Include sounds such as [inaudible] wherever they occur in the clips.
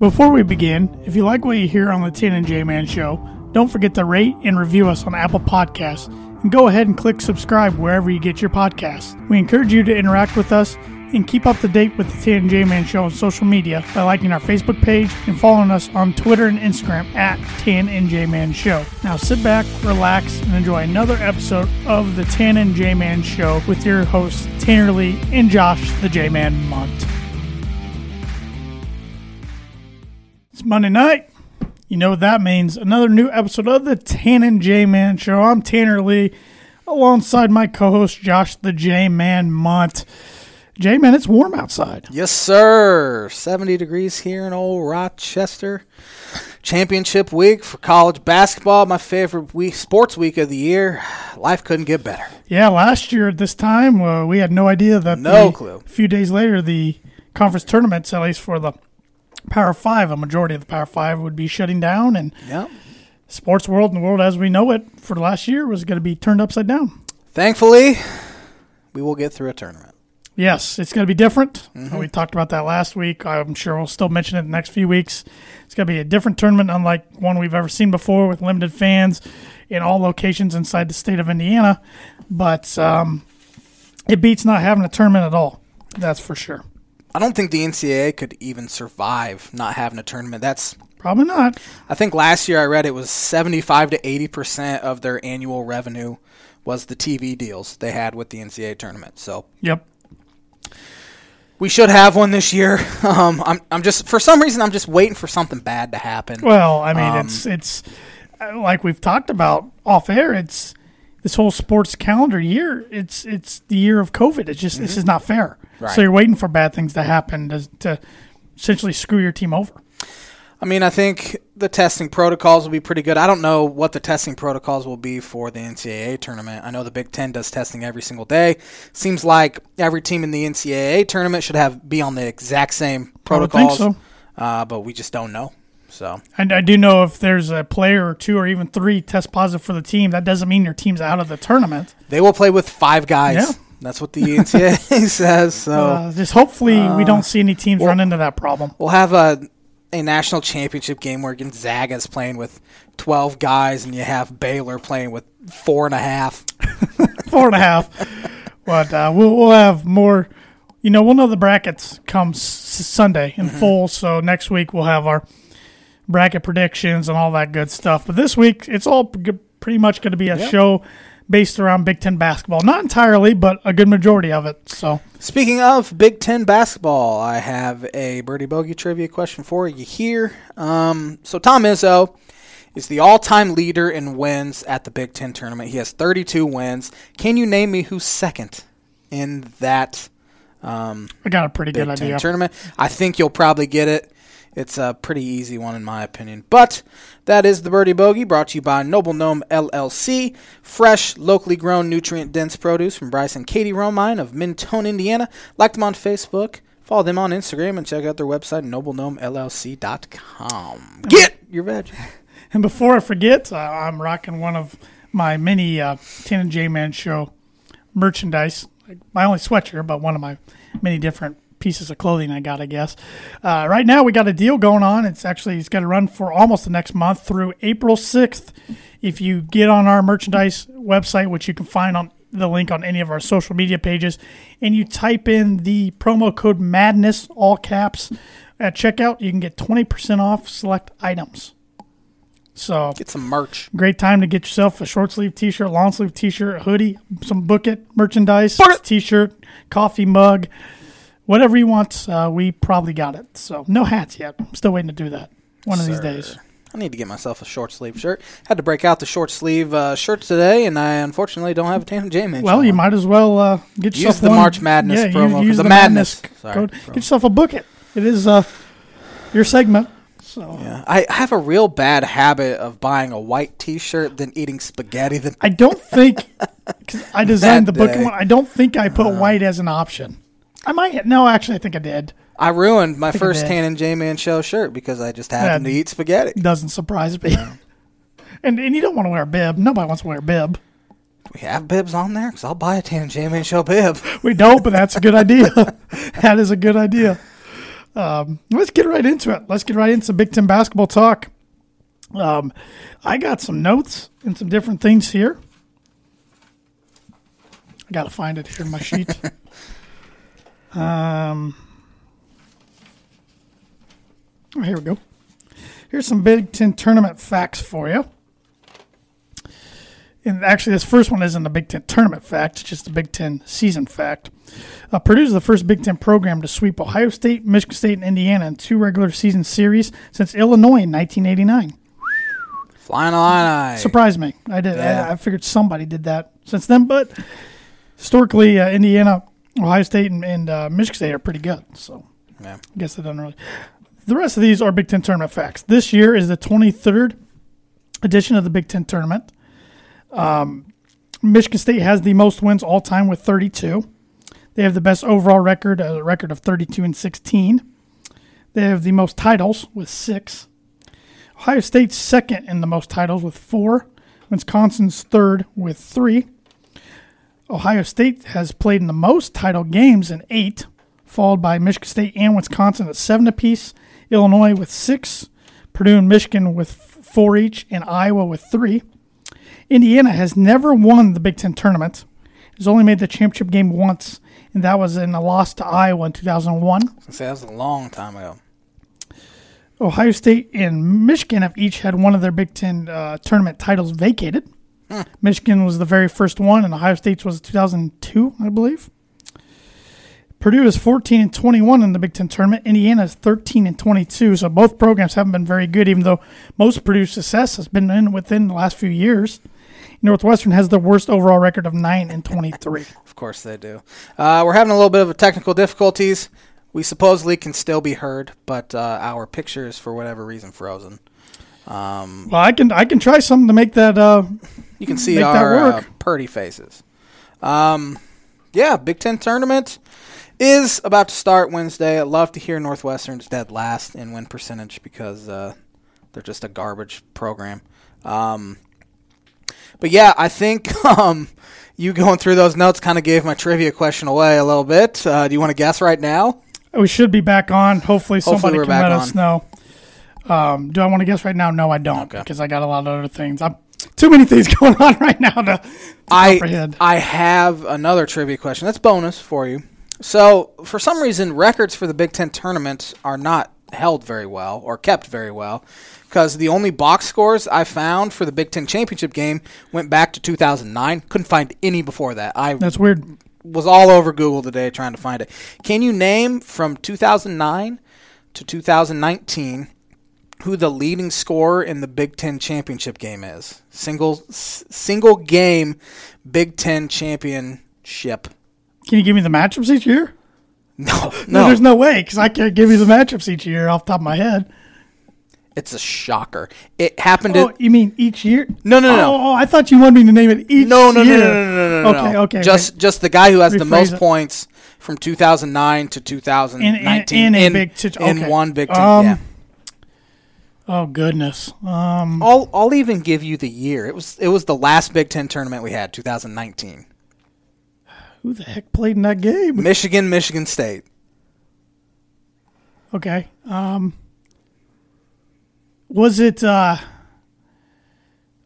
Before we begin, if you like what you hear on the Tan and J Man Show, don't forget to rate and review us on Apple Podcasts, and go ahead and click subscribe wherever you get your podcasts. We encourage you to interact with us and keep up to date with the Tan and J Man Show on social media by liking our Facebook page and following us on Twitter and Instagram at Tan and J Man Show. Now sit back, relax, and enjoy another episode of the Tan and J Man Show with your hosts Tanner Lee and Josh the J Man Munt. It's Monday night. You know what that means. Another new episode of the Tan and J Man Show. I'm Tanner Lee alongside my co host Josh the J Man Mont. J Man, it's warm outside. Yes, sir. 70 degrees here in old Rochester. Championship week for college basketball. My favorite week, sports week of the year. Life couldn't get better. Yeah, last year at this time, uh, we had no idea that No the- clue. A few days later, the conference tournaments, at least for the Power Five, a majority of the Power Five would be shutting down, and Yep. sports world and the world as we know it for the last year was going to be turned upside down. Thankfully, we will get through a tournament. Yes, it's going to be different. Mm-hmm. We talked about that last week. I'm sure we'll still mention it in the next few weeks. It's going to be a different tournament, unlike one we've ever seen before, with limited fans in all locations inside the state of Indiana. But um, it beats not having a tournament at all. That's for sure. I don't think the NCAA could even survive not having a tournament. That's Probably not. I think last year I read it was 75 to 80% of their annual revenue was the TV deals they had with the NCAA tournament. So Yep. we should have one this year. [laughs] Um, I'm, I'm just for some reason I'm just waiting for something bad to happen. Well, I mean, Um, it's it's uh, like we've talked about off air. It's this whole sports calendar year. It's it's the year of COVID. It's just this is not fair. Mm-hmm. Right. So you're waiting for bad things to happen to, to essentially screw your team over. I mean, I think the testing protocols will be pretty good. I don't know what the testing protocols will be for the NCAA tournament. I know the Big Ten does testing every single day. Seems like every team in the NCAA tournament should have be on the exact same I protocols. think so. Uh, but we just don't know. So And I do know if there's a player or two or even three test positive for the team, that doesn't mean your team's out of the tournament. they will play with five guys. Yeah. That's what the NCAA [laughs] says. So Uh, just hopefully we don't see any teams well- run into that problem. we'll have a a national championship game where Gonzaga is playing with twelve guys, and you have Baylor playing with four and a half. [laughs] four and a half. But uh, we'll we'll have more. You know, we'll know the brackets come s- Sunday in full. So next week we'll have our bracket predictions and all that good stuff. But this week it's all pretty much going to be a show based around Big Ten basketball. Not entirely, but a good majority of it. So Speaking of Big Ten basketball, I have a Birdie Bogey trivia question for you here. Um, so Tom Izzo is the all-time leader in wins at the Big Ten tournament. He has 32 wins. Can you name me who's second in that um, I got a pretty Big good Ten idea. tournament? I think you'll probably get it. It's a pretty easy one in my opinion. But that is the Birdie Bogey brought to you by Noble Gnome LLC. Fresh, locally grown, nutrient dense produce from Bryce and Katie Romine of Mentone, Indiana. Like them on Facebook. Follow them on Instagram and check out their website, noblegnomellc.com. Get your veg. [laughs] And before I forget, uh, I'm rocking one of my mini uh, Tan and J Man show merchandise. My only sweatshirt, but one of my many different pieces of clothing I got, I guess. Uh, right now, we got a deal going on. It's actually it's got to run for almost the next month through April 6th. If you get on our merchandise website, which you can find on the link on any of our social media pages, and you type in the promo code Madness, all caps, at checkout, you can get 20% off select items. So Get some merch. great time to get yourself a short sleeve t-shirt, long sleeve t-shirt, hoodie, some book it merchandise, Book t-shirt, coffee mug, whatever you want. Uh, we probably got it. So no hats yet. I'm still waiting to do that one of these days. I need to get myself a short sleeve shirt. Had to break out the short sleeve uh, shirt today, and I unfortunately don't have a Tan J. Well, you might as well uh, get Use yourself the one- March Madness yeah, promo Use, use the the, Madness, Madness, sorry, code. promo. Get yourself a book it. It is uh, your segment. So Yeah, I have a real bad habit of buying a white T-shirt then eating spaghetti. Then I don't think 'cause [laughs] I designed the book. day. I don't think I put white as an option. I might. No, actually, I think I did. I ruined my I first. Tan and J Man show shirt because I just happened to eat spaghetti. Doesn't surprise me. [laughs] and and you don't want to wear a bib. Nobody wants to wear a bib. We have bibs on there because I'll buy a Tan and J Man show bib. [laughs] We don't, but that's a good idea. [laughs] that is a good idea. Um, let's get right into it. Let's get right into Big Ten basketball talk. Um, I got some notes and some different things here. I got to find it here in my sheet. Um, oh, here we go. Here's some Big Ten tournament facts for you. And actually, this first one isn't a Big Ten tournament fact; it's just a Big Ten season fact. Uh, Purdue is the first Big Ten program to sweep Ohio State, Michigan State, and Indiana in two regular season series since Illinois in 1989. Flying Illini. Surprised me. I did. Yeah. I, I figured somebody did that since then, but historically, uh, Indiana, Ohio State, and, and uh, Michigan State are pretty good. So Yeah. I guess they don't really. The rest of these are Big Ten tournament facts. This year is the 23rd edition of the Big Ten tournament. Um, Michigan State has the most wins all time with 32. They have the best overall record, a record of 32 and 16. They have the most titles with six. Ohio State's second in the most titles with four. Wisconsin's third with three. Ohio State has played in the most title games in eight, followed by Michigan State and Wisconsin at seven apiece, Illinois with six, Purdue and Michigan with four each, and Iowa with three. Indiana has never won the Big Ten tournament. Has only made the championship game once, and that was in a loss to Iowa in 2001. I say that was a long time ago. Ohio State and Michigan have each had one of their Big Ten uh, tournament titles vacated. Michigan was the very first one, and Ohio State's was 2002, I believe. Purdue is 14 and 21 in the Big Ten tournament. Indiana is 13 and 22. So both programs haven't been very good, even though most Purdue's success has been in within the last few years. Northwestern has the worst overall record of 9 and 23. [laughs] Of course they do. Uh, we're having a little bit of technical difficulties. We supposedly can still be heard, but uh, our picture is for whatever reason frozen. Um, Well, I can I can try something to make that. Uh, you can see our uh, purdy faces. Um, yeah, Big Ten tournament is about to start Wednesday. I'd love to hear Northwestern's dead last in win percentage because uh, they're just a garbage program. Um, but yeah, I think [laughs] um, you going through those notes kind of gave my trivia question away a little bit. Uh, do you want to guess right now? we should be back on. Hopefully, somebody we're can let on. us know. Um, do I want to guess right now? No, I don't, Okay. because I got a lot of other things. I'm too many things [laughs] going on right now to, to I comprehend. I have another trivia question. That's bonus for you. So, for some reason, records for the Big Ten tournament are not held very well or kept very well because the only box scores I found for the Big Ten championship game went back to 2009. Couldn't find any before that. I That's weird. was all over Google today trying to find it. Can you name from 2009 to 2019 who the leading scorer in the Big Ten championship game is? Single s- single game Big Ten championship. Can you give me the matchups each year? [laughs] No, No, no, there's no way because I can't give you the matchups each year off the top of my head. it's a shocker. It happened. Oh, at, you mean each year? no, no, Oh, no. oh, I thought you wanted me to name it each No, no, no, year. no, no, no, no, no. Okay, no. okay. Just, just the guy who has the most it. points from 2009 to 2019 In- in- in a Big Ten- in one Big Ten. Um, yeah. Oh goodness. Um, I'll I'll even give you the year. It was it was the last Big Ten tournament we had, 2019. who the heck played in that game? Michigan, Michigan State. Okay. Um, was it? Uh,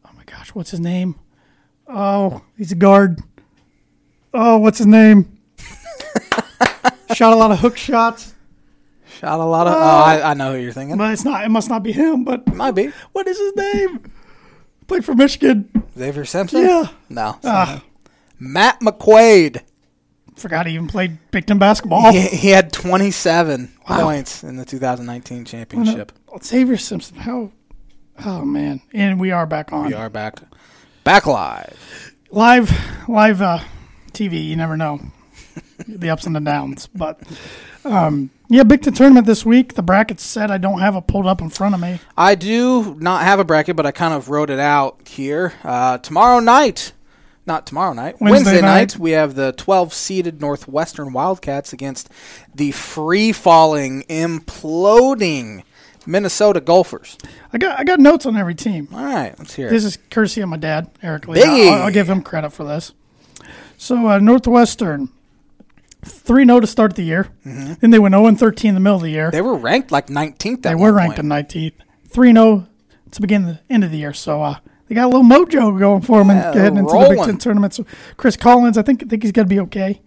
oh my gosh, what's his name? Oh, he's a guard. Oh, what's his name? [laughs] Shot a lot of hook shots, Shot a lot of. oh, I, I know who you're thinking. but it's not. It must not be him. But it Might be what is his name? Played for Michigan. Xavier Simpson. Yeah. No. Ah, Matt McQuaid. forgot he even played Big Ten basketball. He, he had 27 Wow. points in the 2019 championship. Xavier Simpson. How? Oh man! And we are back on We are back, back live. live, live uh, TV. You never know [laughs] the ups and the downs, but um, yeah, Big Ten tournament this week. The bracket's set. I don't have it pulled up in front of me. I do not have a bracket, but I kind of wrote it out here. Uh, tomorrow night, not tomorrow night, Wednesday Wednesday, night. night. we have the 12 seeded Northwestern Wildcats against the free falling, imploding Minnesota Gophers. I got I got notes on every team. All right, let's hear it. This is courtesy of my dad, Eric Lee. I'll, I'll give him credit for this. So uh, Northwestern, 3 no to start the year. Then they went 0 and 13 in the middle of the year. They were ranked like 19th. They were ranked point. in 19th. 3 no to begin the end of the year. So uh, they got a little mojo going for them Yeah, and heading into the Big. Ten tournament. So Chris Collins, I think, I think he's going to be okay.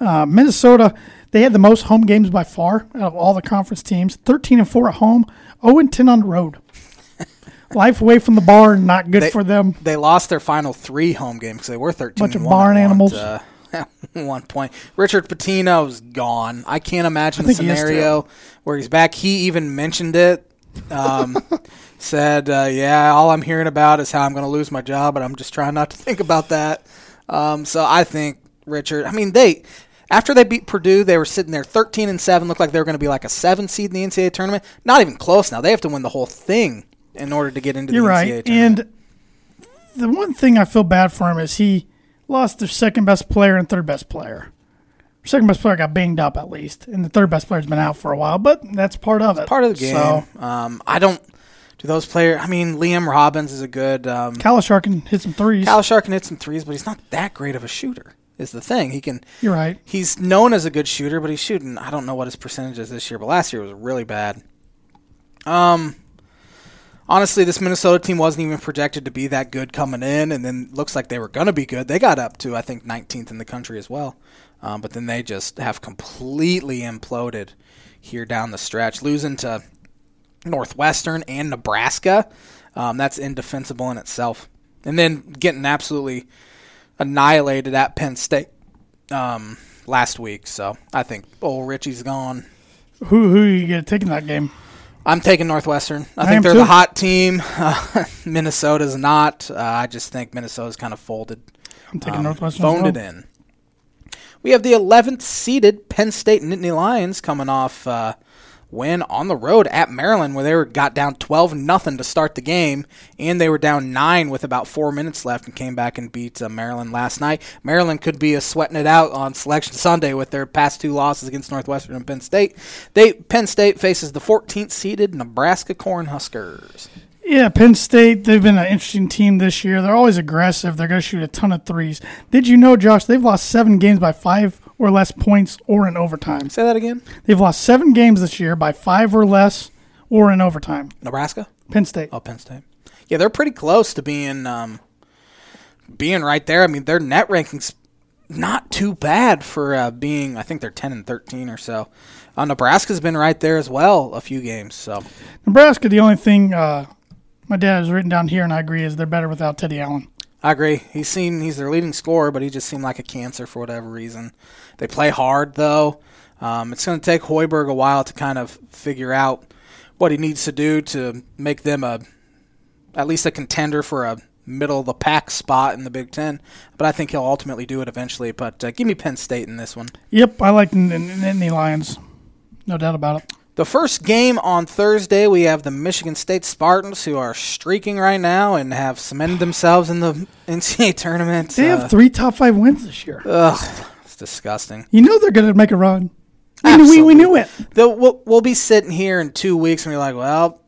Uh, Minnesota, they had the most home games by far out of all the conference teams 13 and 4 at home, 0 and 10 on the road. [laughs] Life away from the barn, not good They- for them. They lost their final three home games because they were 13 Bunch of barn animals. uh, at [laughs] one point. Richard Pitino's gone. I can't imagine I a think he scenario where he's back. He even mentioned it. Um, [laughs] said, uh, "Yeah, all I'm hearing about is how I'm going to lose my job, but I'm just trying not to think about that." Um, so I think Richard. I mean, they after they beat Purdue, they were sitting there 13 and seven. Looked like they were going to be like a seven seed in the NCAA tournament. Not even close. Now they have to win the whole thing in order to get into You're the NCAA right. tournament. And the one thing I feel bad for him is he lost their second best player and third best player. Second best player got banged up at least, and the third best player's been out for a while, but that's part of it. part of the game. So um, I don't. Do those players? I mean, Liam Robbins is a good. Um, Kalscheur can hit some threes. Kalscheur can hit some threes, but he's not that great of a shooter. Is the thing he can? You're right. He's known as a good shooter, but he's shooting. I don't know what his percentage is this year, but last year was really bad. Um, honestly, this Minnesota team wasn't even projected to be that good coming in, and then looks like they were going to be good. They got up to I think 19th in the country as well, um, but then they just have completely imploded here down the stretch, losing to Northwestern and Nebraska. Um, that's indefensible in itself, and then getting absolutely annihilated at Penn State um, last week. So I think old Richie's gone. Who who you get taking that game? I'm taking Northwestern. I, I think they're too. the hot team. Uh, [laughs] Minnesota's not. Uh, I just think Minnesota's kind of folded. I'm taking um, Northwestern. Phoned it in. We have the 11th seeded Penn State Nittany Lions coming off uh, win on the road at Maryland, where they were got down 12 nothing to start the game, and they were down nine with about four minutes left, and came back and beat uh, Maryland last night. Maryland could be uh, sweating it out on Selection Sunday with their past two losses against Northwestern and Penn State. They Penn State faces the 14th seeded Nebraska Cornhuskers. Yeah, Penn State, they've been an interesting team this year. They're always aggressive. They're going to shoot a ton of threes. Did you know, Josh, they've lost seven games by five or less points or in overtime? Say that again. They've lost seven games this year by five or less or in overtime. Nebraska. Penn State. Oh, Penn State. Yeah, they're pretty close to being um, being right there. I mean, their net rankings not too bad for uh, being. I think they're ten and thirteen or so. Uh, Nebraska's been right there as well, a few games. So Nebraska, the only thing uh, my dad has written down here, and I agree, is they're better without Teddy Allen. I agree. He's seen he's their leading scorer, but he just seemed like a cancer for whatever reason. They play hard though. Um, it's going to take Hoiberg a while to kind of figure out what he needs to do to make them a at least a contender for a middle of the pack spot in the Big Ten. But I think he'll ultimately do it eventually. But uh, give me Penn State in this one. Yep, I like Nittany Lions. No doubt about it. The first game on Thursday, we have the Michigan State Spartans, who are streaking right now and have cemented themselves in the [laughs] NCAA tournament. They Uh, have three top five wins this year. Ugh, it's disgusting. You know they're going to make a run. We knew, we, we knew it. They'll, we'll, we'll be sitting here in two weeks and be like, well,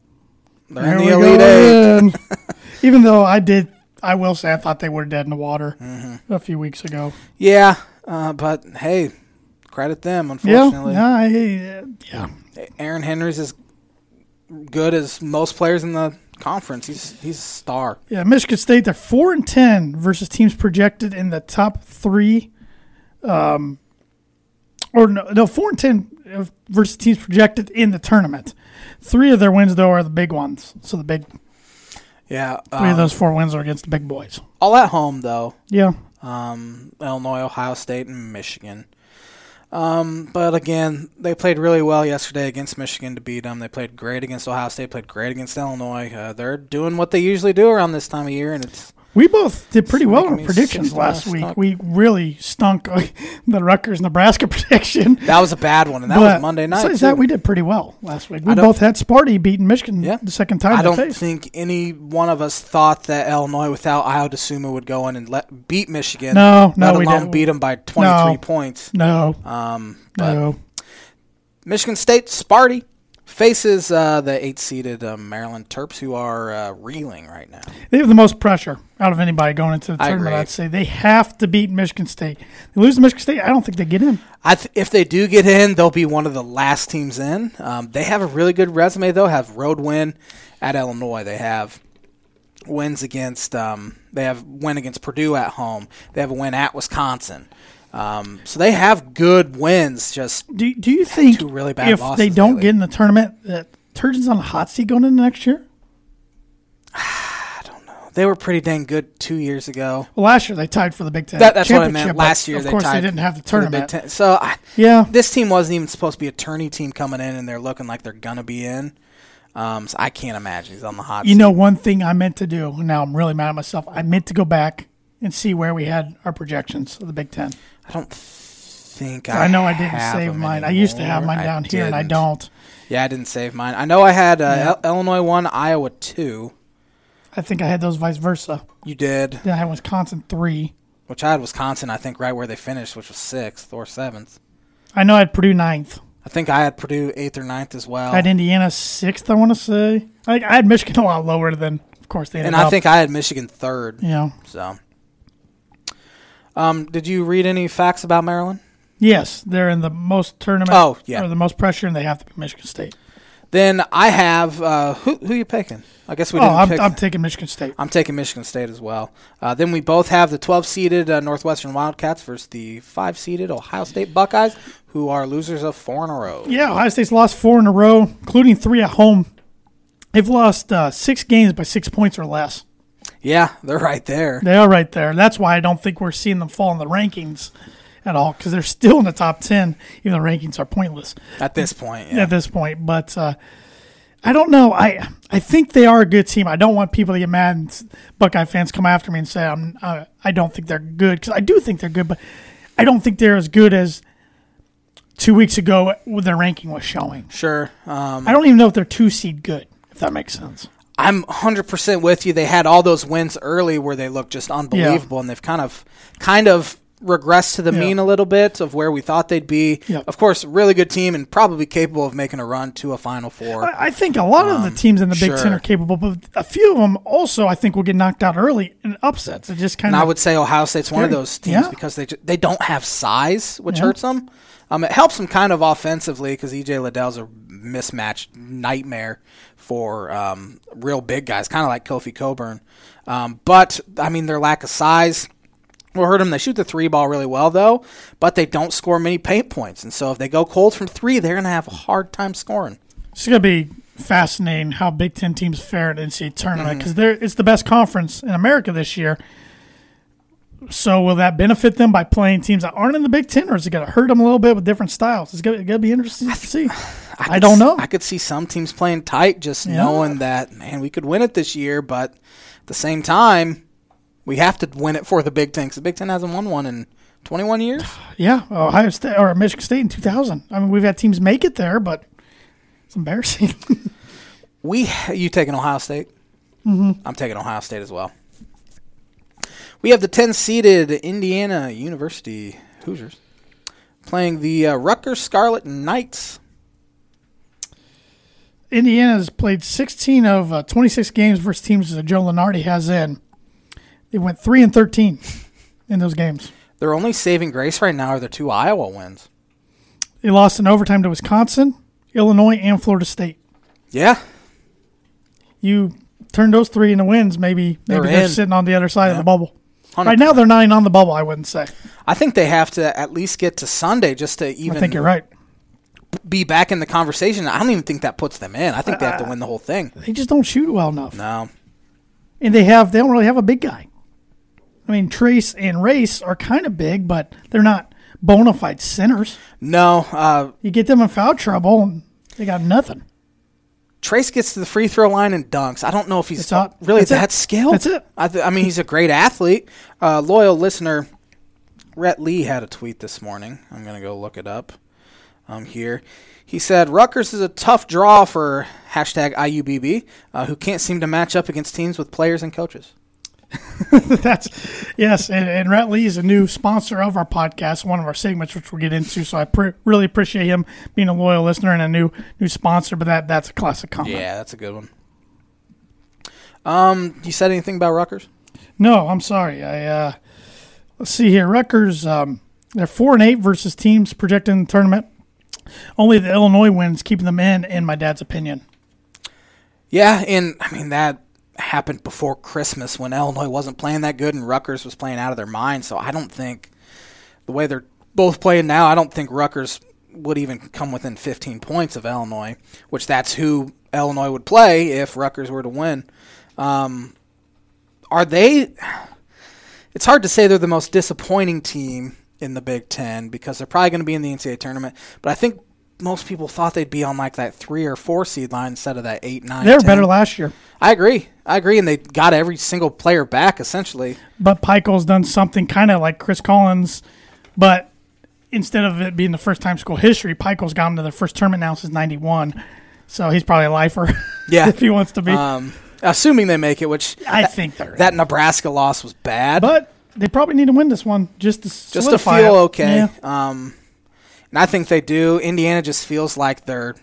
they're There in the Elite Eight. [laughs] Even though I did, I will say I thought they were dead in the water Mm-hmm. a few weeks ago. Yeah, uh, but hey, credit them, unfortunately. yeah, I- yeah. Aaron Henry's as good as most players in the conference. He's he's a star. Yeah, Michigan State, they're four and ten versus teams projected in the top three. Um, or no, no, four and ten versus teams projected in the tournament. Three of their wins though are the big ones. So the big Yeah. three of um, those four wins are against the big boys. all at home though. Yeah, um, Illinois, Ohio State, and Michigan. Um, but again, they played really well yesterday against Michigan to beat them. They played great against Ohio State, played great against Illinois. Uh, they're doing what they usually do around this time of year, and it's we both did pretty well making in me predictions sick to last week. stomach. We really stunk [laughs] the Rutgers Nebraska [laughs] prediction. that was a bad one, and that But was Monday night. Besides too. that, we did pretty well last week. We both had Sparty beating Michigan Yeah. the second time I don't faced. think any one of us thought that Illinois, without Ayo Dosunmu, would go in and let beat Michigan. No, no, let we alone didn't. beat them by twenty three No. points. no, Um, but no. Michigan State, Sparty, faces uh, the eight-seeded uh, Maryland Terps, who are uh, reeling right now. They have the most pressure out of anybody going into the I tournament. agree. I'd say they have to beat Michigan State. They lose to Michigan State, I don't think they get in. I th- if they do get in, they'll be one of the last teams in. Um, they have a really good resume, though. Have road win at Illinois. They have wins against. Um, they have win against Purdue at home. They have a win at Wisconsin. Um, so they have good wins. Just Do Do you think two really bad if they don't lately. get in the tournament, that Turgeon's on the hot seat going into next year? [sighs] I don't know. They were pretty dang good two years ago. Well, last year they tied for the Big Ten. That, that's what I championship, meant. Last year, of they course, they didn't have the tournament. Ten. So I, yeah, this team wasn't even supposed to be a tourney team coming in, and they're looking like they're gonna be in. Um, so I can't imagine he's on the hot. Seat. You seat. know, one thing I meant to do. Now I'm really mad at myself. I meant to go back and see where we had our projections of the Big Ten. I don't think I. I know I didn't save mine. I used to have mine down I here, and I don't. Yeah, I didn't save mine. I know I had uh, Yeah. Il- Illinois one, Iowa two. I think I had those vice versa. You did, Then I had Wisconsin three. which I had Wisconsin. I think right where they finished, which was sixth or seventh. I know I had Purdue ninth. I think I had Purdue eighth or ninth as well. I had Indiana sixth. I want to say. I, I had Michigan a lot lower than, of course, they and I up. think I had Michigan third. yeah. So, um, did you read any facts about Maryland? Yes, they're in the most tournament. Oh, yeah. Or the most pressure, and they have to be Michigan State. Then I have uh, who who you picking? I guess we Oh, I'm, pick. I'm taking Michigan State. I'm taking Michigan State as well. Uh, then we both have the 12 seeded uh, Northwestern Wildcats versus the 5 seeded Ohio State Buckeyes, who are losers of four in a row. Yeah, Ohio State's lost four in a row, including three at home. They've lost uh, six games by six points or less. Yeah, they're right there. They are right there. That's why I don't think we're seeing them fall in the rankings at all because they're still in the top 10, even though the rankings are pointless At this point, yeah. at this point. But uh, I don't know. I I think they are a good team. I don't want people to get mad and Buckeye fans come after me and say I'm uh, I don't think they're good because I do think they're good, but I don't think they're as good as two weeks ago when their ranking was showing. Sure. Um, I don't even know if they're two seed good. If that makes sense. I'm 100% with you. They had all those wins early where they looked just unbelievable, and they've kind of, kind of regressed to the Yeah. mean a little bit of where we thought they'd be. Yeah. Of course, really good team and probably capable of making a run to a Final Four. I I think a lot of the teams in the Big Um, sure. Ten are capable, but a few of them also I think will get knocked out early in upsets. It just kind And of I would say Ohio State's one of those teams Yeah. because they they don't have size, which Yeah. hurts them. Um, it helps them kind of offensively because EJ Liddell's a mismatched nightmare for um, real big guys, kind of like Kofi Cockburn. Um, but I mean, their lack of size will hurt them. They shoot the three ball really well though, but they don't score many paint points. And so if they go cold from three, they're gonna have a hard time scoring. It's going to be fascinating how Big Ten teams fare in the NCAA tournament Mm-hmm. because they're it's the best conference in America this year. So will that benefit them by playing teams that aren't in the Big Ten, or is it going to hurt them a little bit with different styles? It's going to be interesting to see. [sighs] I, could don't know. I could see some teams playing tight, just Yeah. knowing that man, we could win it this year. But at the same time, we have to win it for the Big Ten because the Big Ten hasn't won one in 21 years. [sighs] yeah, Ohio State or Michigan State in 2000. I mean, we've had teams make it there, but it's embarrassing. [laughs] We, you taking Ohio State? Mm-hmm. I'm taking Ohio State as well. We have the 10 seeded Indiana University Hoosiers playing the uh, Rutgers Scarlet Knights. Indiana's played 16 of uh, 26 games versus teams that Joe Lunardi has in. They went 3 and 13 in those games. Their only saving grace right now are their two Iowa wins. They lost in overtime to Wisconsin, Illinois, and Florida State. Yeah, You turn those three into wins, maybe They're maybe they're, in. sitting on the other side of the bubble. 100%. Right now they're nine on the bubble. I wouldn't say. I think they have to at least get to Sunday just to even I think you're right. be back in the conversation. I don't even think that puts them in. I think they have to win the whole thing. They just don't shoot well enough, No. and they have they don't really have a big guy. I mean, Trayce and Race are kind of big, but they're not bona fide sinners. No. Uh, You get them in foul trouble, and they got nothing. Trayce gets to the free throw line and dunks. I don't know if he's all- really that's it. that skilled. That's it. I, th- I mean, he's a great athlete. Uh, loyal listener, Rhett Lee had a tweet this morning. I'm going to go look it up um, here. He said, Rutgers is a tough draw for hashtag IUBB, uh, who can't seem to match up against teams with players and coaches. [laughs] That's yes, and, and Rhett Lee is a new sponsor of our podcast, one of our segments, which we'll get into. So I pre- really appreciate him being a loyal listener and a new new sponsor. But that that's a classic comment. Yeah, that's a good one. Um, you said anything about Rutgers? No, I'm sorry. I uh, let's see here. Rutgers, um, they're four and eight versus teams projected in the tournament. Only the Illinois wins keeping them in, in my dad's opinion. Yeah, and I mean that happened before Christmas when Illinois wasn't playing that good and Rutgers was playing out of their mind. So I don't think the way they're both playing now, I don't think Rutgers would even come within 15 points of Illinois, which that's who Illinois would play if Rutgers were to win. Um, are they? It's hard to say they're the most disappointing team in the Big Ten because they're probably going to be in the NCAA tournament. But I think most people thought they'd be on like that three or four seed line instead of that eight, nine. They were 10. better last year, I agree. I agree, and they got every single player back essentially. but Pikiell's done something kind of like Chris Collins, but instead of it being the first time school history, Pikiell's got him to the first tournament now since '91. So he's probably a lifer, [laughs] Yeah. if he wants to be. Um, assuming they make it, which I that, think they're that Nebraska loss was bad, but they probably need to win this one just to just to feel it. okay. Yeah. Um, and I think they do. Indiana just feels like they're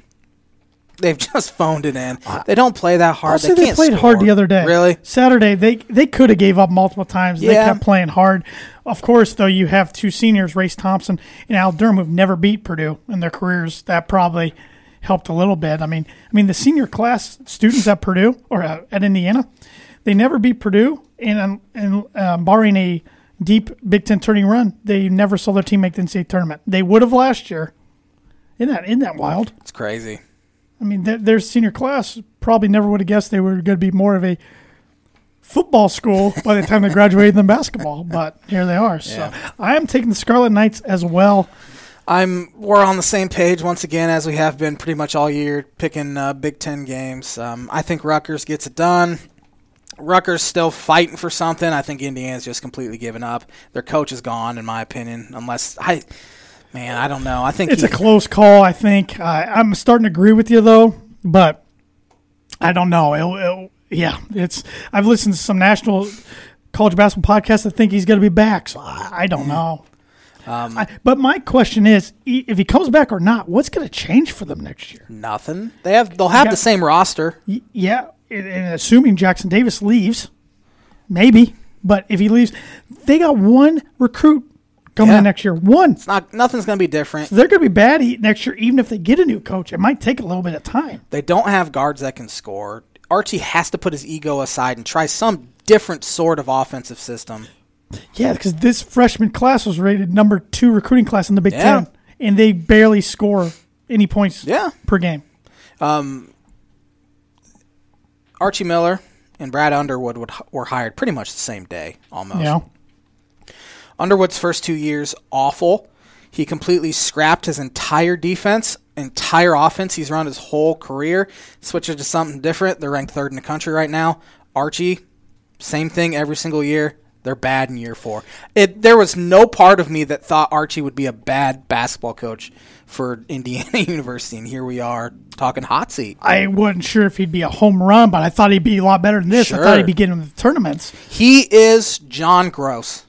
they've [laughs] just phoned it in. They don't play that hard. They say they can't played hard the other day. Really? Saturday, they they could have gave up multiple times. They kept playing hard. Of course, though, you have two seniors, Race Thompson and Al Durham, who've never beat Purdue in their careers. That probably helped a little bit. I mean, I mean, the senior class students at Purdue or at Indiana, they never beat Purdue, and and uh, barring a deep Big Ten turning run, they never saw their team make the NCAA tournament. They would have last year. Isn't that isn't that wild? It's crazy. I mean, their, their senior class probably never would have guessed they were going to be more of a football school by the time they [laughs] graduated than basketball. But here they are. So Yeah. I am taking the Scarlet Knights as well. I'm we're on the same page once again as we have been pretty much all year picking uh, Big Ten games. Um, I think Rutgers gets it done. Rutgers still fighting for something. I think Indiana's just completely given up. Their coach is gone, in my opinion. Unless I, man, I don't know. I think It's he- a close call, I think. I I'm starting to agree with you, though, but I don't know. It'll, it'll- yeah, it's. I've listened to some national college basketball podcasts that think he's going to be back, so I, I don't know. um, I, but my question is, if he comes back or not, what's going to change for them next year? nothing. They have they'll have the same roster. Y- Yeah, and, assuming Jackson Davis leaves, maybe. But if he leaves, they got one recruit coming Yeah. in next year. One. It's not nothing's going to be different. So they're going to be bad next year, even if they get a new coach. It might take a little bit of time. They don't have guards that can score. Archie has to put his ego aside and try some different sort of offensive system. Yeah, because this freshman class was rated number two recruiting class in the Big Yeah. Ten, and they barely score any points Yeah. per game. Um, Archie Miller and Brad Underwood would, were hired pretty much the same day, almost. Know, Underwood's first two years awful. He completely scrapped his entire defense, entire offense he's run his whole career. Switched it to something different. They're ranked third in the country right now. Archie, same thing every single year. They're bad in year four. It there was no part of me that thought Archie would be a bad basketball coach for Indiana [laughs] University, and here we are talking hot seat. I wasn't sure if he'd be a home run, but I thought he'd be a lot better than this. I thought he'd be getting the tournaments. He is John Groce.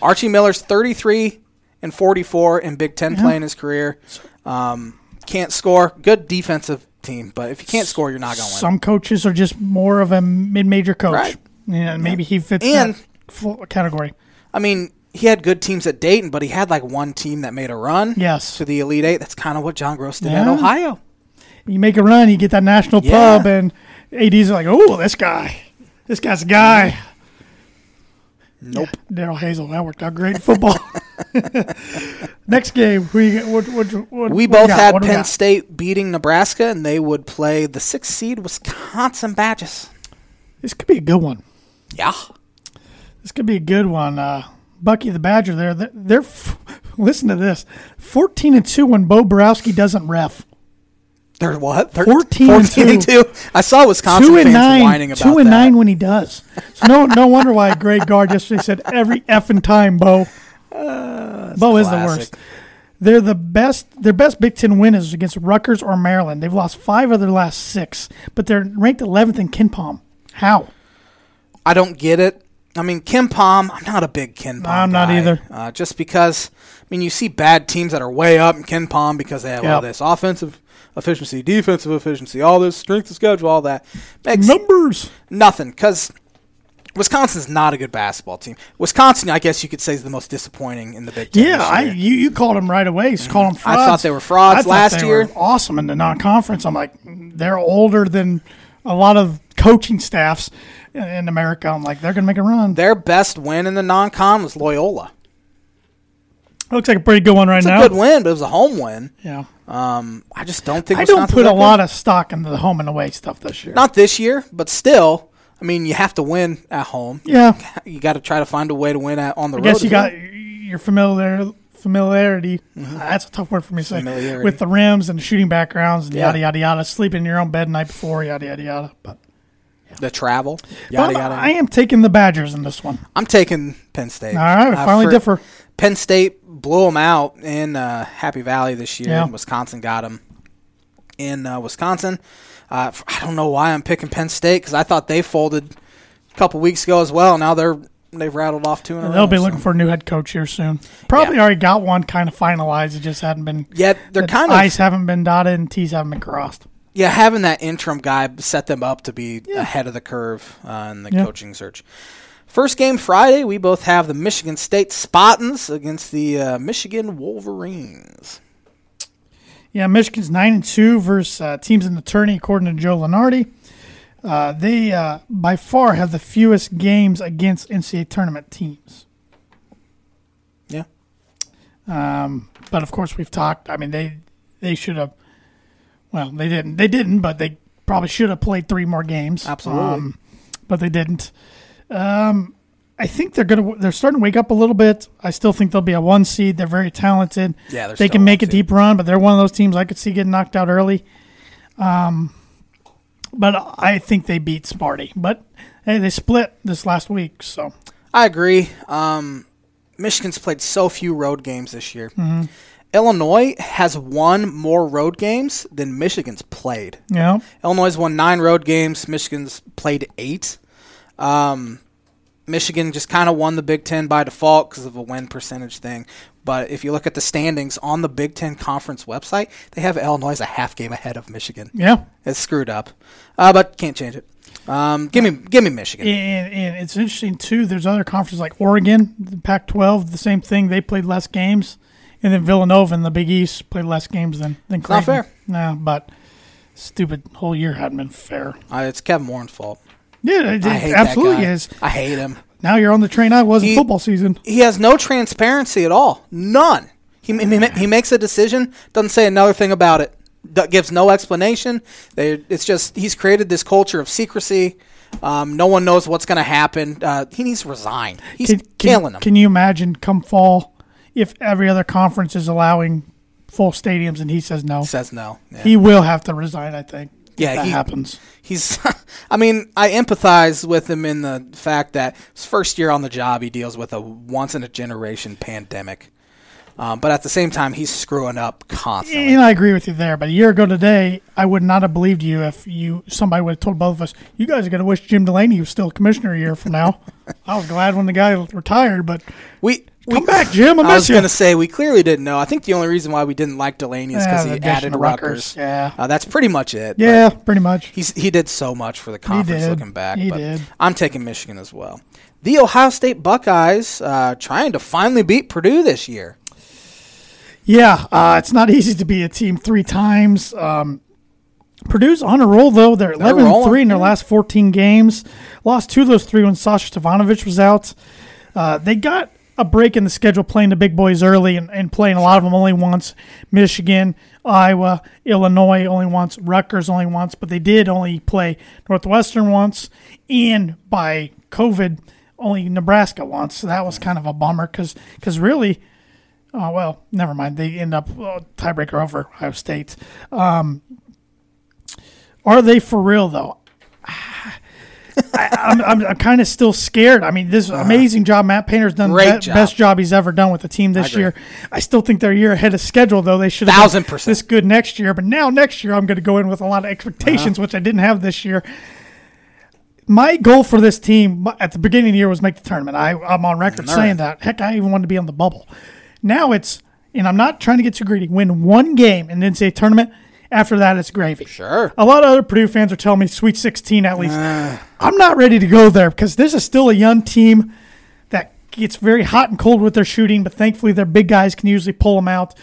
Archie Miller's 33 and 44 in Big Ten play in his career. Um, can't score. Good defensive team, but if you can't score, you're not going to win. Some coaches are just more of a mid-major coach. Right. Yeah, maybe he fits And- that category. I mean, he had good teams at Dayton, but he had like one team that made a run Yes. to the Elite Eight. That's kind of what John Groce did at Ohio. You make a run, you get that national Yeah. pub, and ADs are like, "Oh, this guy, this guy's a guy." Nope. Darrell Hazell, that worked out great in football. [laughs] Next game, we what, what, what, We both got? had Penn? State beating Nebraska, and they would play the sixth seed Wisconsin Badgers. This could be a good one. Yeah. This could be a good one. Uh, Bucky the Badger, there, they're, they're f- [laughs] listen to this, fourteen and two when Bo Boroski doesn't ref. They're what? Thir- 14 and 14 and two. 2. I saw Wisconsin two and fans nine, whining about two and that. nine when he does. So no, no wonder why Greg Gard yesterday said every effing time, Bo. Uh, Bo is the worst. They're the best. Their best Big Ten win is against Rutgers or Maryland. They've lost five of their last six, but they're ranked 11th in KenPom. How? I don't get it. I mean, KenPom. I'm not a big KenPom. I'm not either. Uh, just because, I mean, you see bad teams that are way up in KenPom because they have all this offensive efficiency, defensive efficiency, all this strength of schedule, all that. Makes Numbers. nothing because Wisconsin's not a good basketball team. Wisconsin, I guess you could say, is the most disappointing in the Big Ten. Yeah, I you, you called them right away. You just called them I thought they were frauds I last they year. were awesome in the non-conference. I'm like, they're older than a lot of coaching staffs in, America. I'm like, they're gonna make a run. Their best win in the non-con was Loyola. Looks like a pretty good one right It's now. a good win, but it was a home win. Yeah, Um, I just don't think I don't put a good. lot of stock into the home and away stuff this year. Not this year, but still. I mean, you have to win at home. yeah, You got to try to find a way to win at, on the I road. guess you as well. got your familiar familiarity. That's a tough word for me to say. Familiarity. With the rims and the shooting backgrounds and Yeah. yada yada yada. Sleeping in your own bed the night before, yada yada yada. But, the travel. Yada but yada. I am taking the Badgers in this one. I'm taking Penn State. All right, we Uh, finally for- differ. Penn State blew them out in uh, Happy Valley this year. Yeah. Wisconsin got them in uh, Wisconsin. Uh, I don't know why I'm picking Penn State because I thought they folded a couple weeks ago as well. Now they're they've rattled off two in a. They'll be so- looking for a new head coach here soon. Probably Yeah. already got one kind of finalized. It just hadn't been. Yet they're kind of I's haven't been dotted and T's haven't been crossed. Yeah having that interim guy set them up to be Yeah. ahead of the curve uh, in the Yeah. coaching search. First game Friday, we both have the Michigan State Spartans against the uh, Michigan Wolverines. Yeah, Michigan's nine and two versus uh, teams in the tourney, according to Joe Lunardi. Uh, they uh, by far have the fewest games against NCAA tournament teams. Yeah. Um, but of course, we've talked. I mean, they they should have. Well, they didn't. They didn't, but they probably should have played three more games. Absolutely. Um, but they didn't. Um, I think they're gonna. They're starting to wake up a little bit. I still think they'll be a one seed. They're very talented. Yeah, they're they can make a deep run, but they're one of those teams I could see getting knocked out early. Um, but I think they beat Sparty. But hey, they split this last week, so I agree. Um, Michigan's played so few road games this year. Mm-hmm. Illinois has won more road games than Michigan's played. know. Illinois won nine road games. Michigan's played eight. Um, Michigan just kind of won the Big Ten by default because of a win percentage thing. But if you look at the standings on the Big Ten conference website, they have Illinois a half game ahead of Michigan. Yeah, It's screwed up, uh, but can't change it. Um, give me, give me Michigan. and, and it's interesting too. There's other conferences like Oregon, the Pac-12, the same thing. They played less games, and then Villanova in the Big East played less games than than Creighton. not fair. No, but stupid whole year hadn't been fair. Uh, it's Kevin Warren's fault. Yeah, it, I it hate absolutely that guy. is. I hate him. Now you're on the train I was in football season. He has no transparency at all. None. He, he, he makes a decision, doesn't say another thing about it, d- gives no explanation. They, it's just he's created this culture of secrecy. Um, no one knows what's going to happen. Uh, he needs to resign. He's Can, can- killing them. Can you imagine come fall if every other conference is allowing full stadiums and he says no? Says no. Yeah. He will have to resign. I think. Yeah, that he- happens. He's, [laughs] I mean, I empathize with him in the fact that his first year on the job, he deals with a once in a generation pandemic. Um, but at the same time, he's screwing up constantly. And I agree with you there. But a year ago today, I would not have believed you if you somebody would have told both of us, "You guys are going to wish Jim Delaney was still commissioner a year from now." [laughs] I was glad when the guy retired, but We, we come back, Jim. I, I was going to say we clearly didn't know. I think the only reason why we didn't like Delaney is because Yeah, he added Rutgers. Yeah, Uh, that's pretty much it. yeah, pretty much. he's he did so much for the conference looking back. He but did. I'm taking Michigan as well. The Ohio State Buckeyes uh, trying to finally beat Purdue this year. Yeah, uh, it's not easy to be a team three times. Um, Purdue's on a roll though. They're 11 rolling, 3 in their last 14 games. Lost two of those three when Sasha Stefanovic was out. Uh, they got a break in the schedule playing the big boys early and, and playing a lot of them only once. Michigan, Iowa, Illinois only once. Rutgers only once. But they did only play Northwestern once. And by COVID, only Nebraska once. So that was kind of a bummer because really – Oh well, never mind. They end up uh, tiebreaker over Ohio State. Um, are they for real though? I, I'm, I'm, I'm kind of still scared. I mean, this uh, amazing job Matt Painter's done. Be- job. Best job he's ever done with the team this agree. year. I still think they're a year ahead of schedule though. They should have Thousand been percent. this good next year. But now next year, I'm going to go in with a lot of expectations, uh-huh. which I didn't have this year. my goal for this team at the beginning of the year was make the tournament. I, I'm on record All saying right. that. Heck, I even wanted to be on the bubble. Now it's, and I'm not trying to get too greedy. Win one game and then say tournament. After that, it's gravy. Sure. A lot of other Purdue fans are telling me Sweet 16 at least. Ah. I'm not ready to go there because this is still a young team that gets very hot and cold with their shooting, but thankfully their big guys can usually pull them out.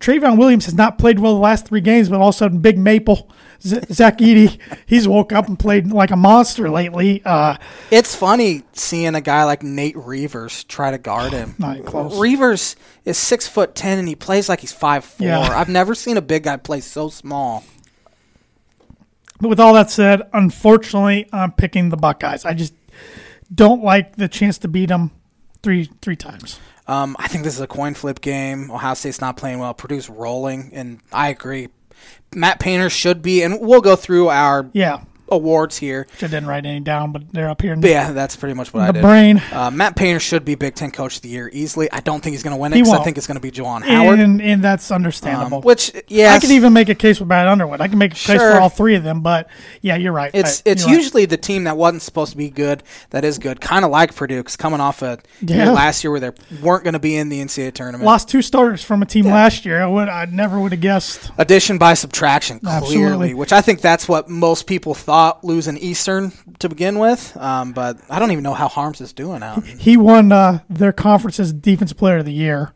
Trevion Williams has not played well the last three games, but all of a sudden, Big Maple, Z- Zach Edey, he's woke up and played like a monster lately. Uh, It's funny seeing a guy like Nate Reuvers try to guard him. [sighs] Not close. Reuvers is six foot ten and he plays like he's five four. Yeah. I've never seen a big guy play so small. but with all that said, unfortunately, I'm picking the Buckeyes. I just don't like the chance to beat them three three times. Um, I think this is a coin flip game. Ohio State's not playing well. Purdue's rolling, and I agree. Matt Painter should be, and we'll go through our Yeah, awards here. which I didn't write any down, but they're up here in But yeah, that's pretty much what I the did. brain. Uh, Matt Painter should be Big Ten Coach of the Year easily. I don't think he's going to win it He I think it's going to be Juwan Howard. And, and that's Um, understandable. which, yeah, I can even make a case with Brad Underwood. I can make a case Sure. for all three of them, but yeah, you're right. It's I- it's you're right. usually the team that wasn't supposed to be good that is good, kind of like Purdue, because coming off a year Yeah. last year where they weren't going to be in the NCAA tournament. lost two starters from a team last year. I would I never would have guessed. Addition by subtraction, clearly, Absolutely. which I think that's what most people thought losing Eastern to begin with. Um, but I don't even know how Haarms is doing out. He won uh, their conference's defensive player of the year.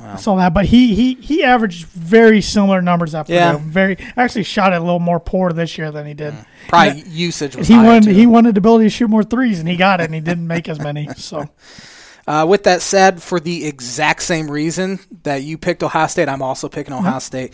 I saw that, but he he he averaged very similar numbers Purdue. Yeah. Very actually shot it a little more poor this year than he did. Probably usage was He wanted too. he wanted the ability to shoot more threes, and he got it, and he didn't make as many. [laughs] So Uh, with that said, for the exact same reason that you picked Ohio State, I'm also picking Ohio State.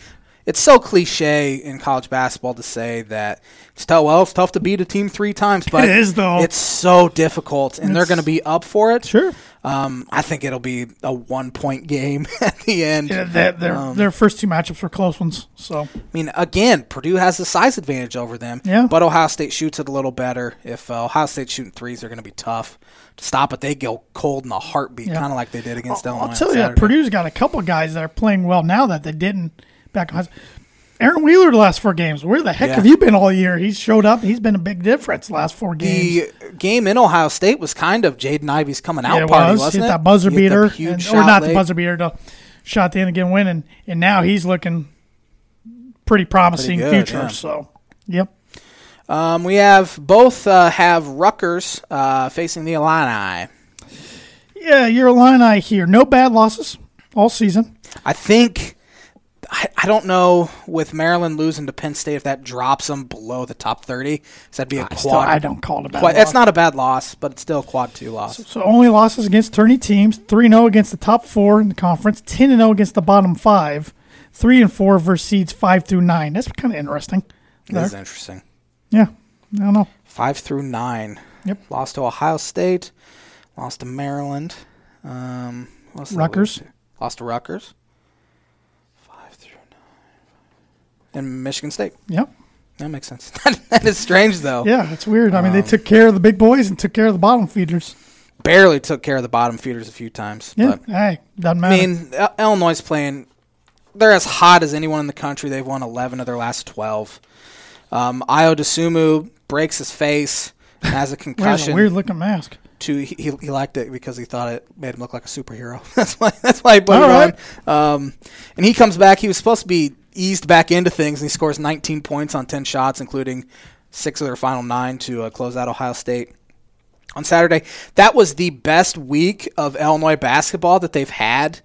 It's so cliche in college basketball to say that it's tough. Well, it's tough to beat a team three times, [laughs] but It is, though. It's so difficult, and they're going to be up for it. sure, Um, I think it'll be a one point game [laughs] at the end. yeah, their their, Um, their first two matchups were close ones. So I mean, again, Purdue has the size advantage over them. Yeah. But Ohio State shoots it a little better. If uh, Ohio State shooting threes, they're going to be tough to stop it. They go cold in a heartbeat, Yeah. kind of like they did against I'll, Illinois. I'll tell you, that Saturday. Purdue's got a couple guys that are playing well now that they didn't back. in high school. Aaron Wheeler the last four games. Where the heck Yeah. have you been all year? He's showed up. He's been a big difference the last four games. The game in Ohio State was kind of Jaden Ivey's coming out yeah, it party, was. wasn't hit it? that buzzer beater, and- or not late. the buzzer beater, the shot the end again win, and and now he's looking pretty promising Pretty good, future. yeah. So, yep. Um, we have both uh, have Rutgers uh, facing the Illini. Yeah, your Illini here. No bad losses all season. I think I, I don't know with Maryland losing to Penn State if that drops them below the top thirty. So that'd be a quad. Still, I don't call it a bad quad- loss. It's not a bad loss, but it's still a quad two loss. So only losses against tourney teams. Three 0 against the top four in the conference. Ten and zero against the bottom five. Three and four versus seeds five through nine. That's kind of interesting. That is interesting. Yeah, I don't know. Five through nine. Yep. Lost to Ohio State. Lost to Maryland. Um, Rutgers. Lost to Rutgers. Five through nine. And Michigan State. Yep. That makes sense. [laughs] that is strange, though. Yeah, it's weird. I mean, Um, they took care of the big boys and took care of the bottom feeders. Barely took care of the bottom feeders a few times. Yeah, But, hey, doesn't matter. I mean, Il- Illinois is playing. They're as hot as anyone in the country. They've won 11 of their last 12. Um, Ayo Dosunmu breaks his face, has [laughs] a concussion. weird looking mask. to he, he he liked it because he thought it made him look like a superhero. [laughs] that's why that's why he put All it right. on. Um, and he comes back. He was supposed to be eased back into things, and he scores 19 points on 10 shots, including six of their final nine to uh, close out Ohio State on Saturday. That was the best week of Illinois basketball that they've had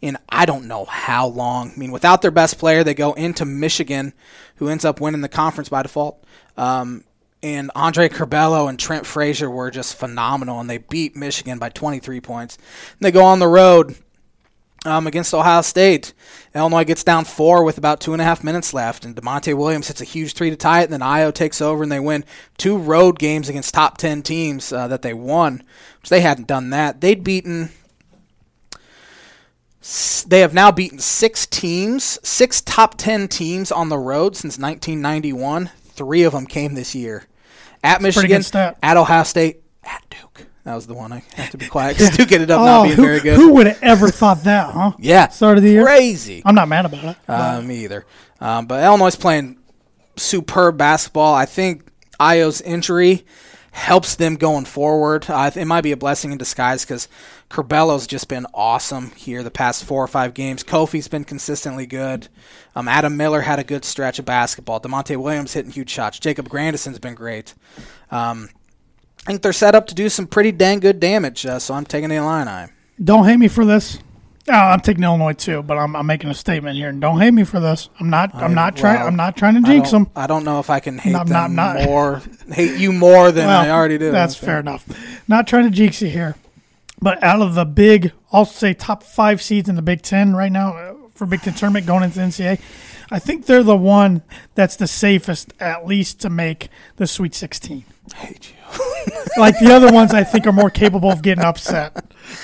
in I don't know how long. I mean, without their best player, they go into Michigan, who ends up winning the conference by default. Um, and Andre Curbelo and Trent Frazier were just phenomenal, and they beat Michigan by 23 points. And they go on the road um, against Ohio State. Illinois gets down four with about two and a half minutes left, and Da'Monte Williams hits a huge three to tie it. And then Ayo takes over, and they win two road games against top 10 teams uh, that they won, which they hadn't done that. They'd beaten they have now beaten six teams, six top 10 teams on the road since 1991. Three of them came this year. At pretty Michigan, at Ohio State, at Duke. That was the one I have to be quiet because Duke ended up Oh, not being who, very good. who would have ever thought that, huh? [laughs] yeah. Start of the year. Crazy. I'm not mad about it. Uh, me either. Um, but Illinois playing superb basketball. I think Ayo's injury helps them going forward. Uh, it might be a blessing in disguise because Curbelo's just been awesome here the past four or five games. Kofi's been consistently good. Um, Adam Miller had a good stretch of basketball. Da'Monte Williams hitting huge shots. Jacob Grandison's been great. Um, I think they're set up to do some pretty dang good damage, uh, so I'm taking the Illini. Don't hate me for this. Oh, I'm taking Illinois too, but I'm, I'm making a statement here. And don't hate me for this. I'm not. I'm not trying. well, I'm not trying to jinx don't, them. I don't know if I can hate them not- more, hate you more than I already do. That's fair enough. Not trying to jinx you here, but out of the big, I'll say top five seeds in the Big Ten right now uh, for Big Ten tournament going into the NCAA, I think they're the one that's the safest, at least to make the Sweet 16. I hate you. [laughs] Like the other ones, I think are more capable of getting upset.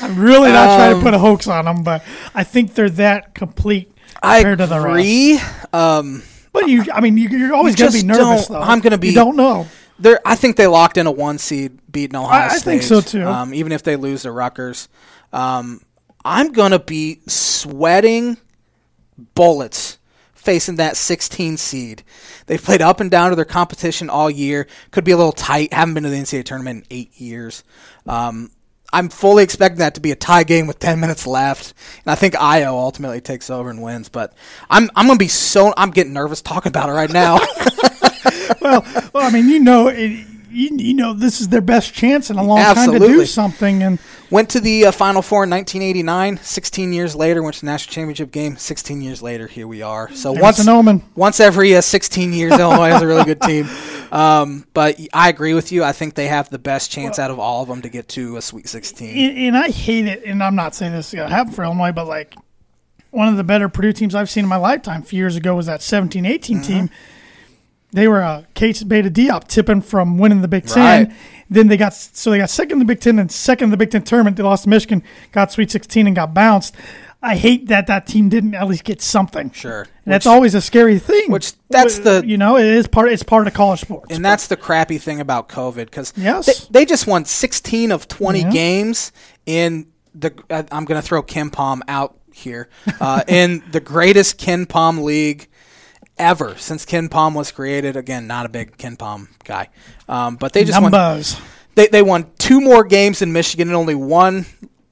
I'm really not trying to put a hoax on them, but I think they're that complete I compared to the rest. agree. Um, But you, I mean, you, you're always going to be nervous, though. I'm gonna be- You don't know. they're, I think they locked in a one seed beating Ohio I- I think so, too. Um, even if they lose to Rutgers, um, I'm gonna be sweating bullets facing that 16 seed. They've played up and down to their competition all year. Could be a little tight. Haven't been to the NCAA tournament in eight years. Um, I'm fully expecting that to be a tie game with 10 minutes left, and I think Ayo ultimately takes over and wins. But I'm I'm gonna be so I'm getting nervous talking about it right now. [laughs] well, well, I mean, you know, it, you, you know, this is their best chance in a long time to do something, and Went to the uh, Final Four in 1989. 16 years later, went to the national championship game. 16 years later, here we are. So There's once an omen. once every uh, 16 years, Illinois has a really good team. [laughs] Um, but I agree with you. I think they have the best chance out of all of them to get to a Sweet 16. and, and I hate it. And I'm not saying this is going to happen for Illinois, but like one of the better Purdue teams I've seen in my lifetime a few years ago was that 17 18 Mm-hmm. team. They were a Keita Bates-Diop tipping from winning the Big Right. Ten. Then they got so they got second in the Big Ten and second in the Big Ten tournament. They lost to Michigan, got Sweet 16, and got bounced. I hate that that team didn't at least get something. Sure. And that's always a scary thing. which that's the- you know it is part it's part of college sports. And that's the crappy thing about COVID because Yes. they, they just won 16 of 20 Yeah. games in the. uh, I'm going to throw KenPom out here uh, in the greatest KenPom league ever since KenPom was created. Again, not a big KenPom guy, um, but they just won. Numbers. They they won two more games than Michigan and only one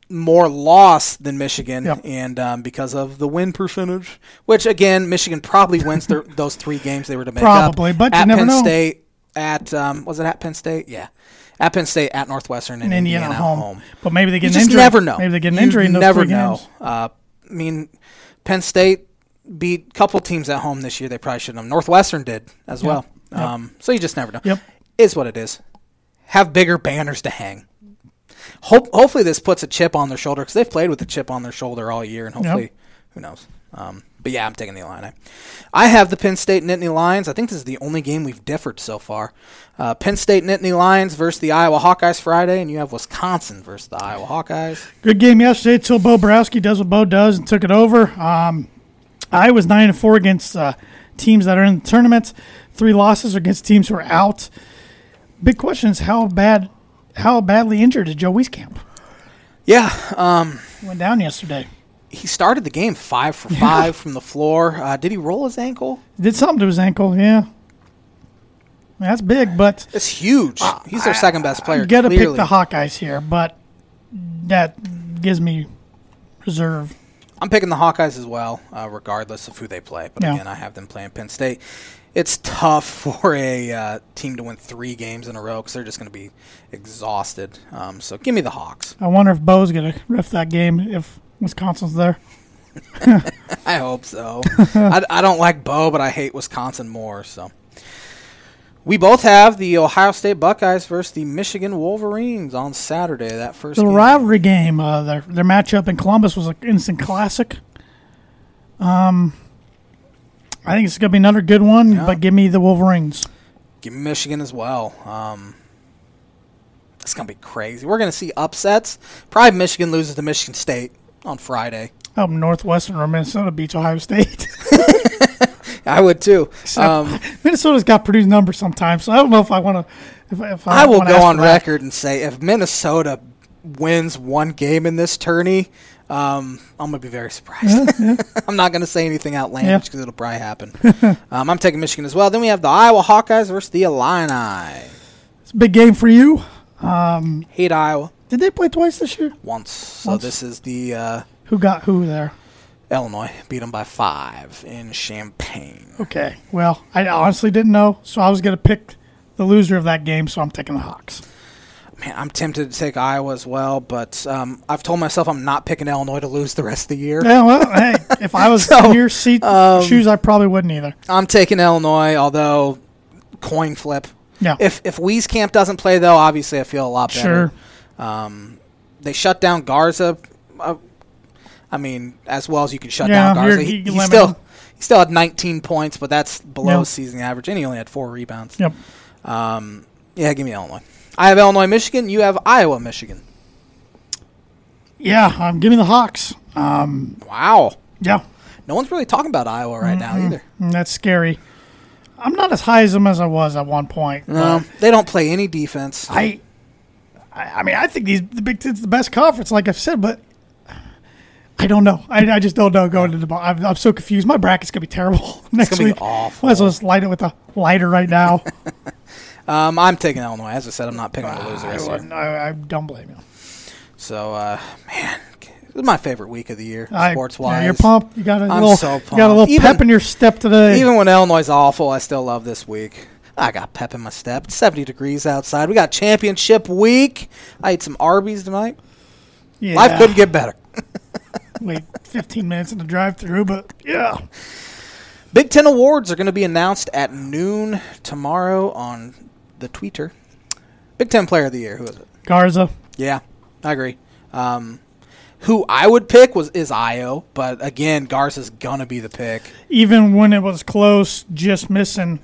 more loss than Michigan, Yep. and um, because of the win percentage, which again Michigan probably wins their, [laughs] those three games they were to make Probably, up. but you at never Penn know. State, at um, was it at Penn State? Yeah, at Penn State, at Northwestern, and in Indiana, Indiana, home. at home. But maybe they get You an just injury. never know. Maybe they get an You injury in those never three know. games. Uh, I mean, Penn State beat a couple teams at home this year. They probably shouldn't have. Northwestern did as well. Yep. Um, so you just never know. Yep. Is what it is. Have bigger banners to hang. Hope, hopefully this puts a chip on their shoulder because they've played with a chip on their shoulder all year, and hopefully, who knows. Um, but yeah, I'm taking the Illini. I have the Penn State Nittany Lions. I think this is the only game we've differed so far. Uh, Penn State Nittany Lions versus the Iowa Hawkeyes Friday, and you have Wisconsin versus the Iowa Hawkeyes. Good game yesterday till Bo Boroski does what Bo does and took it over. Um, I was nine and four against uh, teams that are in the tournament. Three losses against teams who are out. Big question is how bad, how badly injured is Joe Wieskamp? Yeah, um, Went down yesterday. he started the game five for five from the floor. Uh, did he roll his ankle? Did something to his ankle. Yeah, that's big. But It's huge. He's their second best player. you got to pick the Hawkeyes here. But that gives me reserve. I'm picking the Hawkeyes as well, uh, regardless of who they play. But Yeah. again, I have them playing Penn State. It's tough [laughs] for a uh, team to win three games in a row because they're just going to be exhausted. Um, so give me the Hawks. I wonder if Bo's going to ref that game if Wisconsin's there. [laughs] I hope so. [laughs] I, I don't like Bo, but I hate Wisconsin more. So we both have the Ohio State Buckeyes versus the Michigan Wolverines on Saturday. That first The game. rivalry game, uh, their their matchup in Columbus was an instant classic. Um, I think it's gonna be another good one, Yeah. but give me the Wolverines. Give me Michigan as well. Um, it's gonna be crazy. We're gonna see upsets. Probably Michigan loses to Michigan State on Friday. Hope Northwestern or Minnesota beats Ohio State. [laughs] [laughs] [laughs] I would too. Um, [laughs] Minnesota's got Purdue's number sometimes, so I don't know if I want to. If, if I, I will go on for that. record and say if Minnesota wins one game in this tourney, um, I'm gonna be very surprised. [laughs] I'm not gonna say anything outlandish Yeah. because it'll probably happen. um, I'm taking Michigan as well. Then we have the Iowa Hawkeyes versus the Illini. It's a big game for you. Hate Iowa Did they play twice this year? once. So this is the uh, Who got who there? Illinois beat them by five in Champaign. Okay. Well, I honestly didn't know, so I was going to pick the loser of that game, so I'm taking the Hawks. Man, I'm tempted to take Iowa as well, but um, I've told myself I'm not picking Illinois to lose the rest of the year. Yeah, well, hey, [laughs] if I was So, in your seat um, shoes, I probably wouldn't either. I'm taking Illinois, although coin flip. Yeah. If if Wieskamp doesn't play though, obviously I feel a lot better. Sure. Um, they shut down Garza. Uh, I mean, as well as you can shut Yeah, down Garza. He, he still he still had 19 points, but that's below Yeah. season average, and he only had four rebounds. Yep. Um, yeah, give me Illinois. I have Illinois, Michigan. You have Iowa, Michigan. Yeah, um, give me the Hawks. Um, Wow. yeah, No one's really talking about Iowa right now either. mm, that's scary. I'm not as high as them as I was at one point. No, they don't play any defense. I, I, I mean, I think these the Big Ten's the best conference, like I've said, but I don't know. I, I just don't know going to the. ball. I'm, I'm so confused. My bracket's gonna be terrible [laughs] next gonna be week. awful. Might as well just light it with a lighter right now. [laughs] Um, I'm taking Illinois. As I said, I'm not picking the loser [sighs] I, this year. wouldn't- I, I don't blame you. So, uh, man, this is my favorite week of the year, I- sports yeah, wise. you're pumped. You got a I'm little. so You got a little pumped. pep Even- in your step today. Even when Illinois is awful, I still love this week. I got pep in my step. It's 70 degrees outside. We got championship week. I ate some Arby's tonight. yeah. Life couldn't get better. [laughs] wait 15 minutes in the drive-through, but yeah. Big Ten awards are going to be announced at noon tomorrow on the Twitter. Big Ten Player of the Year. Who is it? Garza. Yeah, I agree. Um, who I would pick was is Ayo, but again, Garza's gonna be the pick. Even when it was close, just missing.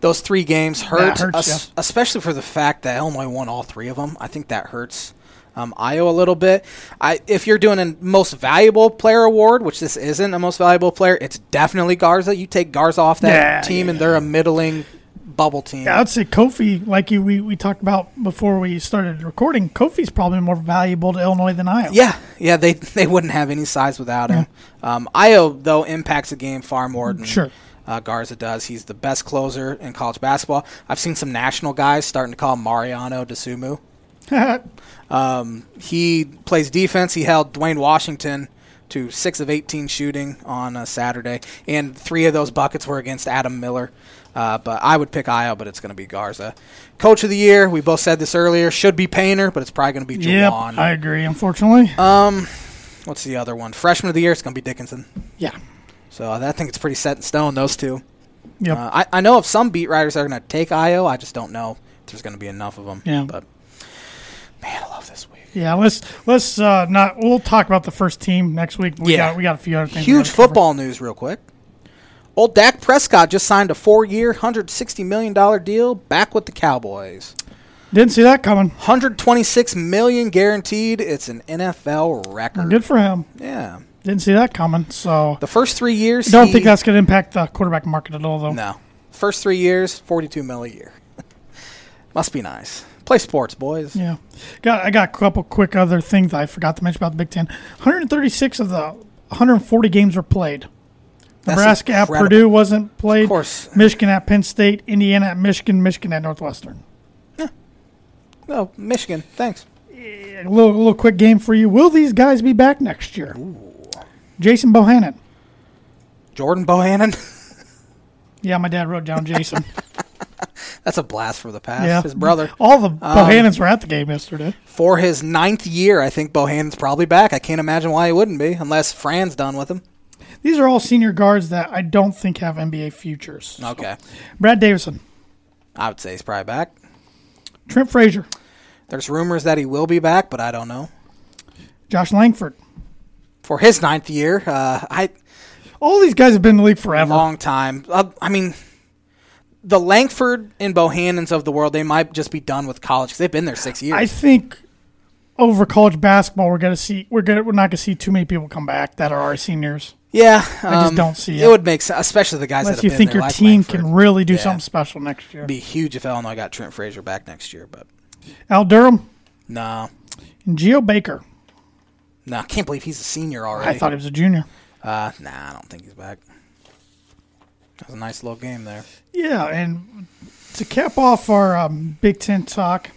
Those three games hurt, hurts es- ya. especially for the fact that Illinois won all three of them. I think that hurts um, Ayo a little bit. I if you're doing a most valuable player award, which this isn't a most valuable player, it's definitely Garza. You take Garza off that Yeah, team, yeah. and they're a middling bubble team. Yeah, I'd say Kofi, like you, we, we talked about before we started recording. Kofi's probably more valuable to Illinois than Iowa. Yeah, yeah, they [laughs] they wouldn't have any size without him. Um, Ayo though impacts the game far more than Sure. uh, Garza does. He's the best closer in college basketball. I've seen some national guys starting to call Mariano Dosunmu. [laughs] Um, he plays defense. He held Duane Washington to six of 18 shooting on uh, Saturday, and three of those buckets were against Adam Miller. Uh, but I would pick Ayo, but it's going to be Garza. Coach of the year, we both said this earlier, should be Painter, but it's probably going to be yep, I agree. Unfortunately, Um, what's the other one? Freshman of the year, it's going to be Dickinson. yeah, So I think it's pretty set in stone, those two. yep. Uh, I, I know of some beat writers that are going to take Ayo. I just don't know if there's going to be enough of them. Yeah. But, man, I love this week. yeah, let's let's uh, not. We'll talk about the first team next week. We Yeah. got we got a few other things. Huge gotta cover. football news, real quick. Old Dak Prescott just signed a four-year, $160 million deal back with the Cowboys. Didn't see that coming. 126 million guaranteed. It's an NFL record. Good for him. Yeah. Didn't see that coming. So The first three years, I don't he- think that's going to impact the quarterback market at all, though. No. First three years, 42 mil a year. [laughs] Must be nice. Play sports, boys. Yeah, got I got a couple quick other things I forgot to mention about the Big Ten. 136 of the 140 games were played. That's Nebraska at. Purdue wasn't played. Of course. Michigan at Penn State, Indiana at Michigan, Michigan at Northwestern. Oh, Michigan. Thanks. A little, little quick game for you. Will these guys be back next year? Jason Bohannon. Jordan Bohannon. [laughs] Yeah, my dad wrote down Jason. [laughs] [laughs] That's a blast for the past. yeah, His brother. All the Bohannons were at the game yesterday. For his ninth year, I think Bohannon's probably back. I can't imagine why he wouldn't be, unless Fran's done with him. These are all senior guards that I don't think have NBA futures. Okay. Brad Davison, I would say he's probably back. Trent Frazier, There's rumors that he will be back, but I don't know. Josh Langford. For his ninth year, uh, I All these guys have been in the league forever. A long time. Uh, I mean, the Langford and Bohannons of the world, they might just be done with college because they've been there six years. I think over college basketball, we're gonna see we're gonna we're not gonna see too many people come back that are our seniors. yeah, I just um, don't see it. it. would make sense, especially the guys Unless that you think your like team Langford. can really do Yeah. something special next year. It'd be huge if Illinois got Trent Frazier back next year, but Al Durham no, and Geo Baker. no, I can't believe he's a senior already. I thought he was a junior. Uh, nah, I don't think he's back. That was a nice little game there. Yeah, and to cap off our um, Big Ten talk,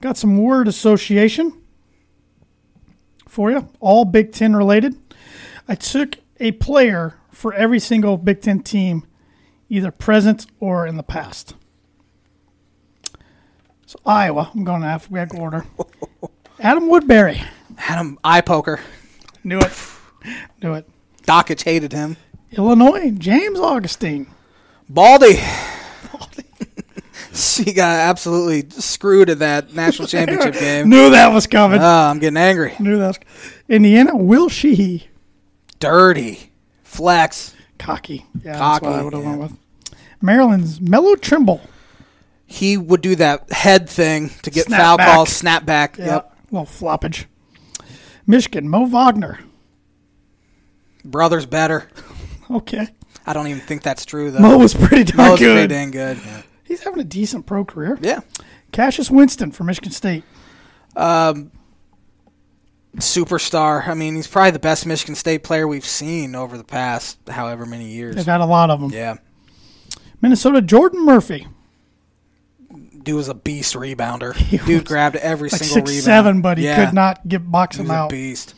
got some word association for you, all Big Ten related. I took a player for every single Big Ten team, either present or in the past. So Iowa, I'm going to alphabetical order. [laughs] Adam Woodbury, Adam eye poker. knew it, knew it. Dakich hated him. Illinois, James Augustine. Baldy. [laughs] she got absolutely screwed at that national championship [laughs] game. Knew that was coming. Oh, I'm getting angry. Knew that. Was, Indiana, Will Sheehey. Dirty. Flex. Cocky. Yeah, Cocky, that's what I would have yeah. went with. Maryland's Melo Trimble. He would do that head thing to get Snap foul back. calls, snap back. Yeah. Yep. little floppage. Michigan, Mo Wagner. Brothers better. Okay. I don't even think that's true though. Mo was pretty darn Mo's pretty good. dang good. Yeah. He's having a decent pro career. yeah. Cassius Winston for Michigan State. Um, superstar. I mean, he's probably the best Michigan State player we've seen over the past however many years. They've had a lot of them. Yeah. Minnesota, Jordan Murphy. Dude was a beast rebounder. [laughs] Dude grabbed every Like single six rebound. seven, but he Yeah. could not get box him out. beast.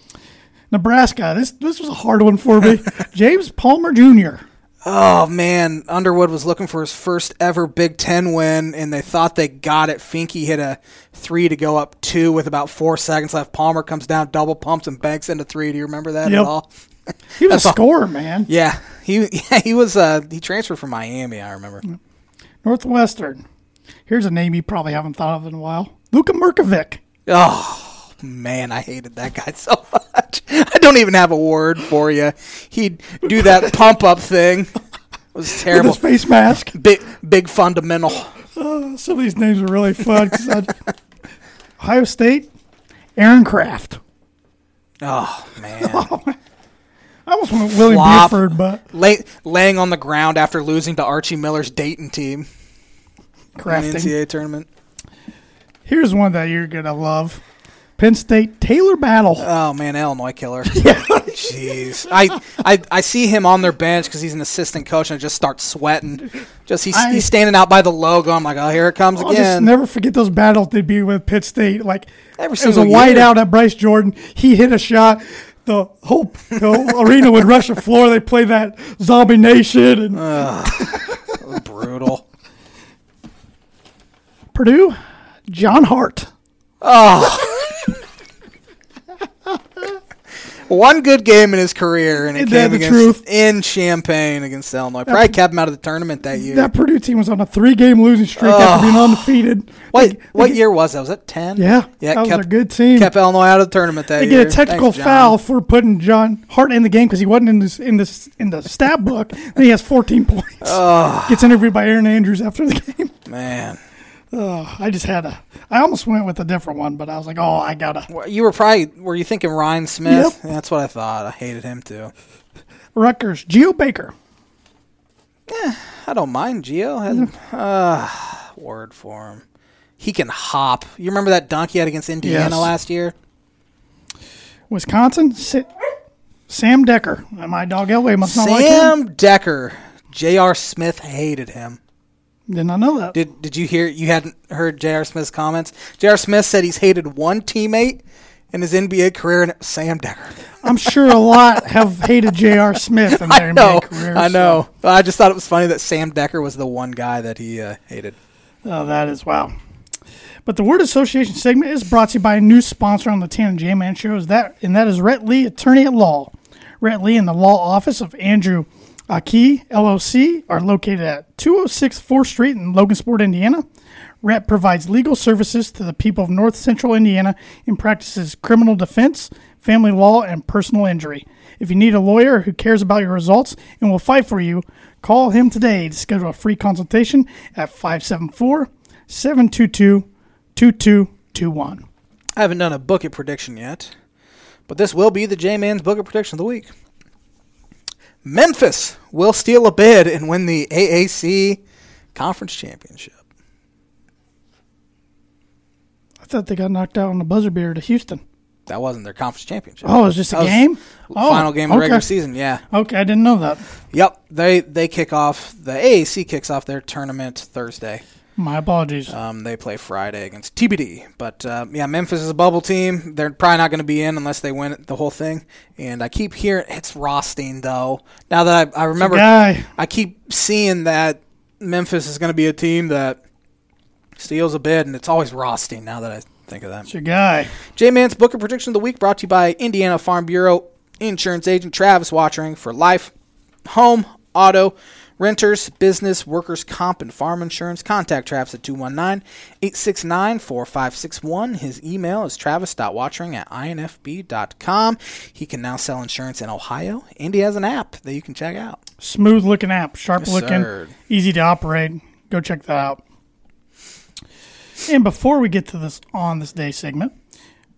Nebraska. This this was a hard one for me. [laughs] James Palmer Jr. Oh man, Underwood was looking for his first ever Big Ten win, and they thought they got it. Finke hit a three to go up two with about four seconds left. Palmer comes down, double pumps, and banks into three. Do you remember that Yep. at all? He was [laughs] a all- scorer, man. Yeah, he [laughs] yeah, he was uh he transferred from Miami. I remember. Northwestern. Here's a name you probably haven't thought of in a while. Luka Mirkovic. Oh man, I hated that guy [laughs] so much. I don't even have a word for you. He'd do that [laughs] pump up thing. It was With terrible. his face mask. Big big fundamental. Oh, some of these names are really fun. I- [laughs] Ohio State, Aaron Craft. Oh man. Oh, I almost went with Flop. Buford, but Lay, laying on the ground after losing to Archie Miller's Dayton team in the crafting. NCAA tournament. Here's one that you're gonna love. Penn State, Talor Battle. Oh man, Illinois killer. [laughs] Jeez, I, I I see him on their bench because he's an assistant coach and I just start sweating. Just he's, I- he's standing out by the logo. I'm like, oh, here it comes I'll just again. never forget those battles they'd be with Pitt State. Like Every it was a whiteout at Bryce Jordan. He hit a shot. The whole, the whole arena would rush the floor. They play that Zombie Nation and [laughs] Brutal. Purdue, John Hart. Oh. One good game in his career, and it Isn't came the against truth? in Champaign against Illinois. Probably kept him out of the tournament that year. That Purdue team was on a three-game losing streak after being undefeated. what They- what they- year was that? Was that ten? Yeah, yeah. that was kept, a good team. Kept Illinois out of the tournament that year. They year. get a technical Thanks, John. foul for putting John Hart in the game because he wasn't in this in this in the stat book. Then he has 14 points. Gets interviewed by Erin Andrews after the [laughs] game. Man, Oh, I just had a. I almost went with a different one, but I was like, oh, I gotta. You were probably were you thinking Ryne Smith? Yep. That's what I thought. I hated him too. Rutgers, Geo Baker. I don't mind Geo. Has uh, word for him. He can hop. You remember that dunk he had against Indiana Yes. last year? Wisconsin, Sam Dekker. My dog Elway must not like him. Sam Dekker. J.R. Smith hated him. Did not know that. Did Did you hear? You hadn't heard J.R. Smith's comments. J.R. Smith said he's hated one teammate in his NBA career, and it was Sam Dekker. I'm sure a lot have hated J.R. Smith in [laughs] their know. NBA careers. I so- know. I just thought it was funny that Sam Dekker was the one guy that he uh, hated. Oh, that is wow. But the word association segment is brought to you by a new sponsor on the Tan and J Man show, is that and that is Rhett Lee, attorney at law. Rhett Lee and the law office of Andrew Aki LLC are located at 206 4th Street in Logansport, Indiana. Rhett provides legal services to the people of North Central Indiana and practices criminal defense, family law, and personal injury. If you need a lawyer who cares about your results and will fight for you, call him today to schedule a free consultation at 574 722 2221. I haven't done a bucket prediction yet, but this will be the J Man's bucket prediction of the week. Memphis will steal a bid and win the AAC conference championship. I thought they got knocked out on the buzzer beater to Houston. That wasn't their conference championship. Oh, it was just a That game? Oh, Final game of okay. regular season. Yeah. Okay, I didn't know that. Yep. They they kick off the AAC kicks off their tournament Thursday. My apologies. Um, they play Friday against TBD. But uh, yeah, Memphis is a bubble team. They're probably not going to be in unless they win the whole thing. And I keep hearing it's Rothstein though. Now that I, I remember, I keep seeing that Memphis is going to be a team that steals a bid, and it's always Rothstein. Now that I think of that. It's your guy. J Man's Booker Prediction of the Week brought to you by Indiana Farm Bureau Insurance Agent Travis Watchering for life, home, auto, renters, business, workers' comp, and farm insurance. Contact Travis at 219 869 4561. His email is travis.watchering at infb.com. He can now sell insurance in Ohio, and he has an app that you can check out. Smooth looking app, sharp Yes, looking, sir. easy to operate. Go check that out. And before we get to this on this day segment,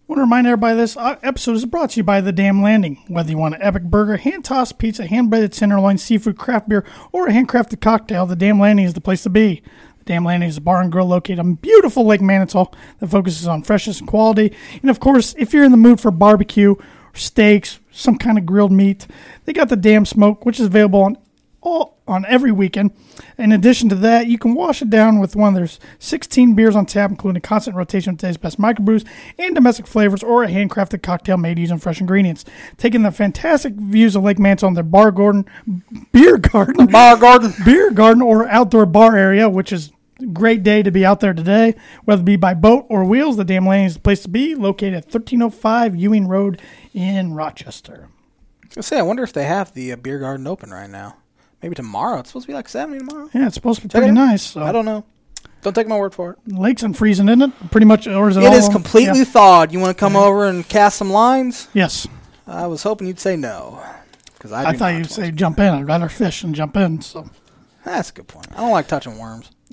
I want to remind everybody this uh, episode is brought to you by The Dam Landing. Whether you want an epic burger, hand tossed pizza, hand breaded tenderloin, seafood, craft beer, or a handcrafted cocktail, The Dam Landing is the place to be. The Dam Landing is a bar and grill located on beautiful Lake Manitou that focuses on freshness and quality. And of course, if you're in the mood for barbecue, steaks, some kind of grilled meat, they got the Damn Smoke, which is available on all on every weekend. In addition to that, you can wash it down with one of their 16 beers on tap, including a constant rotation of today's best microbrews and domestic flavors, or a handcrafted cocktail made using fresh ingredients. Taking the fantastic views of Lake Manitou on their bar garden, beer garden, Bar Garden. [laughs] beer garden, or outdoor bar area, which is a great day to be out there today. Whether it be by boat or wheels, the Dam Landing is the place to be. Located at 1305 Ewing Road in Rochester. I say, I wonder if they have the uh, beer garden open right now. Maybe tomorrow. It's supposed to be like 70 tomorrow. Yeah, it's supposed to be Check pretty it out. nice. So. I don't know. Don't take my word for it. Lakes and freezing, isn't it? Pretty much, or is it? It all is completely Yeah. thawed. You want to come over and cast some lines? Yes, I was hoping you'd say no. Because I, I, do thought not. you'd say jump in. I'd rather fish and jump in. So, That's a good point. I don't like touching worms. [laughs]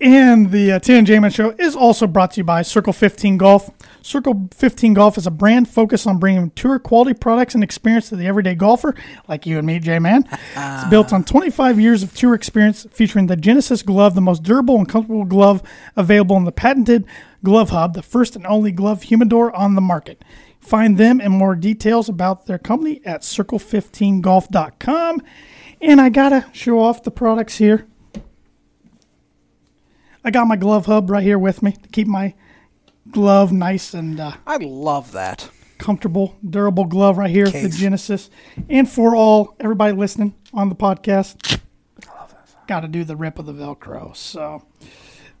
and the uh, Tan J Man Show is also brought to you by Circle 15 Golf. Circle 15 Golf is a brand focused on bringing tour quality products and experience to the everyday golfer, like you and me, J Man. it's uh-huh. built on 25 years of tour experience, featuring the Genesis glove, the most durable and comfortable glove available in the patented Glove Hub, the first and only glove humidor on the market. Find them and more details about their company at circle15golf.com. And I gotta show off the products here. I got my glove hub right here with me to keep my glove nice and uh, I love that. comfortable, durable glove right here, the Genesis. And for all everybody listening on the podcast, got to do the rip of the Velcro. So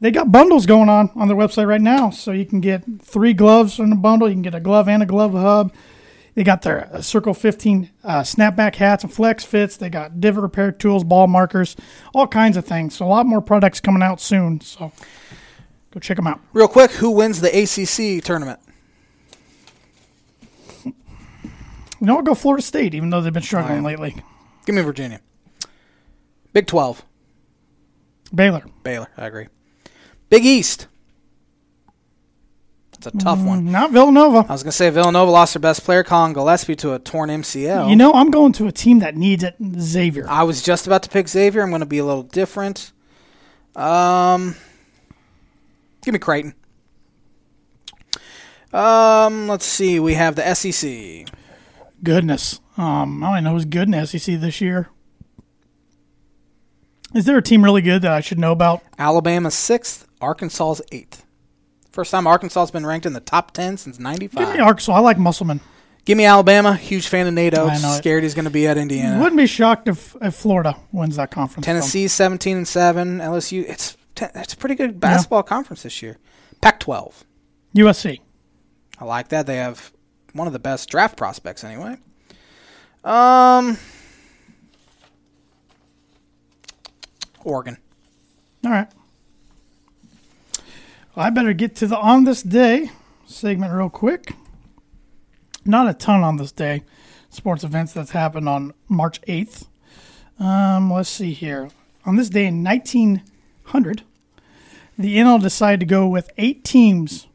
they got bundles going on on their website right now, so you can get three gloves in a bundle. You can get a glove and a glove hub. They got their uh, Circle 15 uh, snapback hats and flex fits. They got divot repair tools, ball markers, all kinds of things. So a lot more products coming out soon. So go check them out. Real quick, who wins the ACC tournament? You know, I'll go Florida State, even though they've been struggling yeah. lately. Give me Virginia. Big 12. Baylor. Baylor. I agree. Big East. It's a tough one. Not Villanova. I was going to say Villanova lost their best player, Collin Gillespie, to a torn MCL. You know, I'm going to a team that needs it, Xavier. I was just about to pick Xavier. I'm going to be a little different. Um, give me Creighton. Um, let's see. We have the SEC. Goodness. Um, I don't know who's good in the SEC this year. Is there a team really good that I should know about? Alabama sixth. Arkansas's eighth. First time Arkansas's been ranked in the top ten since 95. Give me Arkansas. I like Musselman. Give me Alabama. Huge fan of Nate Oats. I know it. Scared he's going to be at Indiana. Wouldn't be shocked if, if Florida wins that conference. Tennessee 17 and seven. LSU. It's it's a pretty good basketball conference this year. Pac-12. USC. I like that. They have one of the best draft prospects anyway. Um, Oregon. All right. Well, I better get to the on this day segment real quick. Not a ton on this day. Sports events that's happened on March 8th. Um, let's see here. On this day in 1900, the NL decided to go with eight teams.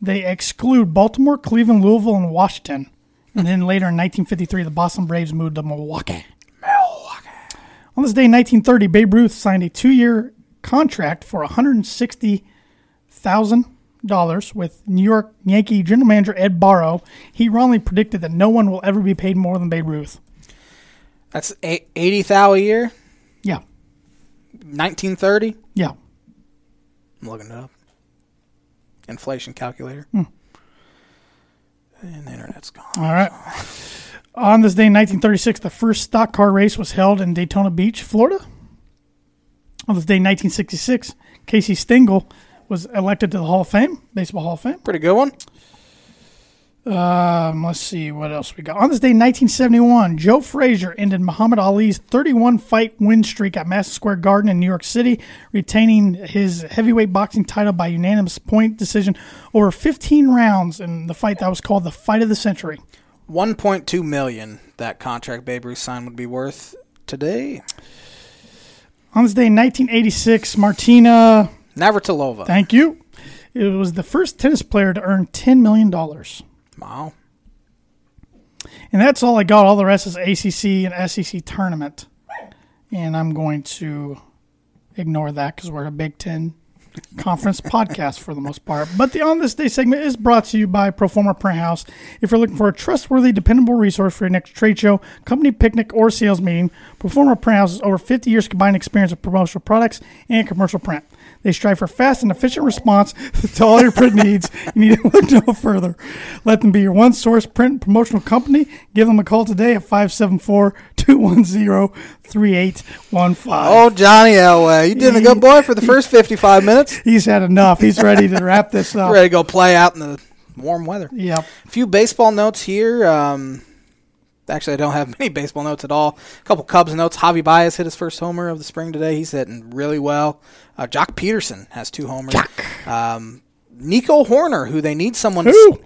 They exclude Baltimore, Cleveland, Louisville, and Washington. And then later in 1953, the Boston Braves moved to Milwaukee. Milwaukee. On this day in 1930, Babe Ruth signed a two-year contract for $160,000 with New York Yankee general manager Ed Barrow. He wrongly predicted that no one will ever be paid more than Babe Ruth. That's eight- 80 thou a year. Yeah. 1930. I'm looking it up. Inflation calculator. Hmm. And the internet's gone. All right. On this day in 1936, the first stock car race was held in Daytona Beach, Florida. On this day in 1966, Casey Stengel was elected to the Hall of Fame, Baseball Hall of Fame. Pretty good one. Um, let's see what else we got. On this day in 1971, Joe Frazier ended Muhammad Ali's 31 fight win streak at Madison Square Garden in New York City, retaining his heavyweight boxing title by unanimous point decision over 15 rounds in the fight that was called the Fight of the Century. 1.2 million that contract Babe Ruth signed would be worth today. On this day in 1986, Martina, Navratilova. thank you, it was the first tennis player to earn $10 million. Wow. And that's all I got. All the rest is ACC and SEC tournament. And I'm going to ignore that because we're a Big Ten conference podcast for the most part. But the On This Day segment is brought to you by Proforma Print House. If you're looking for a trustworthy, dependable resource for your next trade show, company picnic, or sales meeting, Proforma Print House has over 50 years combined experience of promotional products and commercial print. They strive for fast and efficient response [laughs] to all your print needs. You need to look no further. Let them be your one source print promotional company. Give them a call today at 574 210 3815. Oh, Johnny Elway. You did a good boy for the first 55 minutes. He's had enough. He's ready to wrap this up. [laughs] Ready to go play out in the warm weather. Yep. A few baseball notes here. Um, actually, I don't have [laughs] many baseball notes at all. A couple Cubs notes. Javi Baez hit his first homer of the spring today. He's hitting really well. Uh, Joc Pederson has two homers. Um, Nico Hoerner, who they need someone Who? to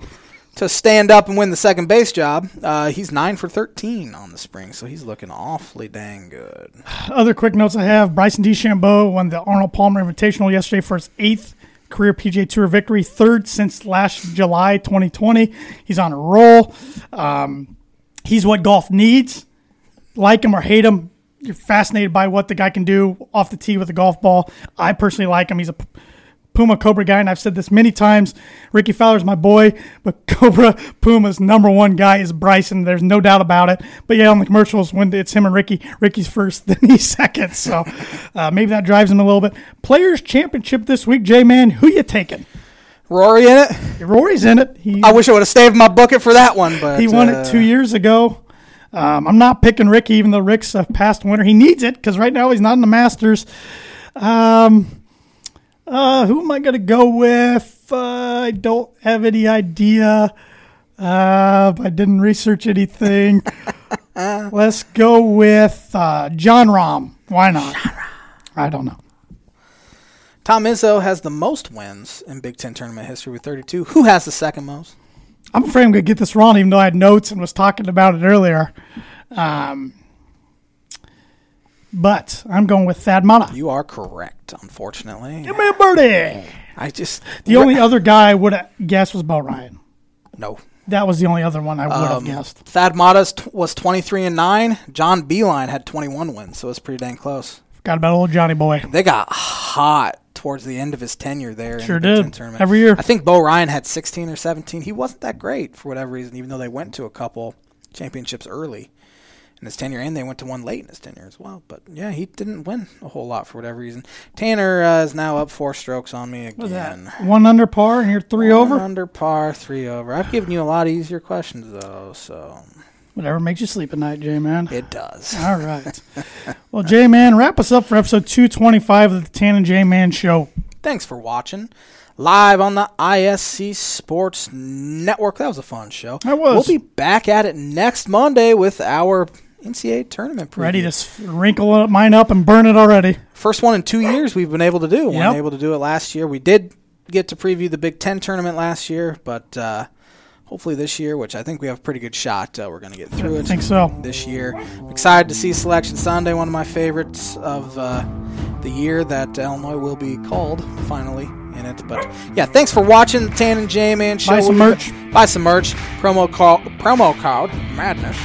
stand up and win the second base job. Uh, he's nine for 13 on the spring, so he's looking awfully dang good. Other quick notes I have Bryson DeChambeau won the Arnold Palmer Invitational yesterday for his eighth career PGA Tour victory, third since last July 2020. He's on a roll. Um, he's what golf needs. Like him or hate him, you're fascinated by what the guy can do off the tee with a golf ball. I personally like him. He's a Puma Cobra guy, and I've said this many times. Rickie Fowler's my boy, but [laughs] Cobra Puma's number one guy is Bryson. There's no doubt about it. But yeah, on the commercials, when it's him and Rickie, Rickie's first, [laughs] then he's second. So uh, maybe that drives him a little bit. Players Championship this week, J Man, who you taking? Rory in it. Rory's in it. He, I wish I would have saved my bucket for that one, but he won uh, it two years ago. Um, I'm not picking Rickie, even though Rick's a past winner. He needs it because right now he's not in the Masters. Um, uh, who am I going to go with? Uh, I don't have any idea. Uh, I didn't research anything. [laughs] Let's go with uh, Jon Rahm. Why not? I don't know. Tom Izzo has the most wins in Big Ten tournament history with 32. Who has the second most? I'm afraid I'm going to get this wrong, even though I had notes and was talking about it earlier. Um, but I'm going with Thad Matta. You are correct, unfortunately. Give me a birdie. I just The only other guy I would have guessed was Bo Ryan. no. That was the only other one I would have Um, guessed. Thad Matta's t- was 23 and 9. John Beilein had 21 wins, so it's pretty dang close. Forgot about old Johnny Boy. They got hot towards the end of his tenure there. Sure in the did. Tournament. Every year. I think Bo Ryan had 16 or 17. He wasn't that great for whatever reason, even though they went to a couple championships early in his tenure, and they went to one late in his tenure as well. But yeah, he didn't win a whole lot for whatever reason. Tanner uh, is now up four strokes on me What was that? again. One under par and you're three One over? under par, three over. I've given you a lot easier questions though, so Whatever makes you sleep at night, J Man. it does. [laughs] All right. [laughs] well, J Man, wrap us up for episode 225 of the Tan and J Man Show. Thanks for watching. Live on the ISC Sports Network. That was a fun show. That was. We'll be back at it next Monday with our NCAA tournament preview. Ready to wrinkle mine up and burn it already. First one in two years we've been able to do. We Yep. weren't able to do it last year. We did get to preview the Big Ten tournament last year, but uh, hopefully this year, which I think we have a pretty good shot, uh, we're going to get through it. I think so. this year. I'm excited to see Selection Sunday, one of my favorites of uh, the year that Illinois will be called finally in it. But yeah, thanks for watching the Tan and J Man show. Buy some merch. Buy some merch. Promo call promo code Madness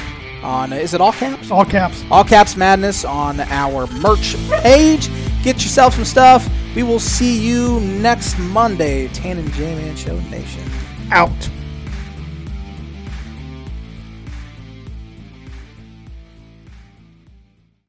on is it all caps? All caps. All caps Madness on our merch page. Get yourself some stuff. We will see you next Monday. Tan and J Man Show Nation. Out.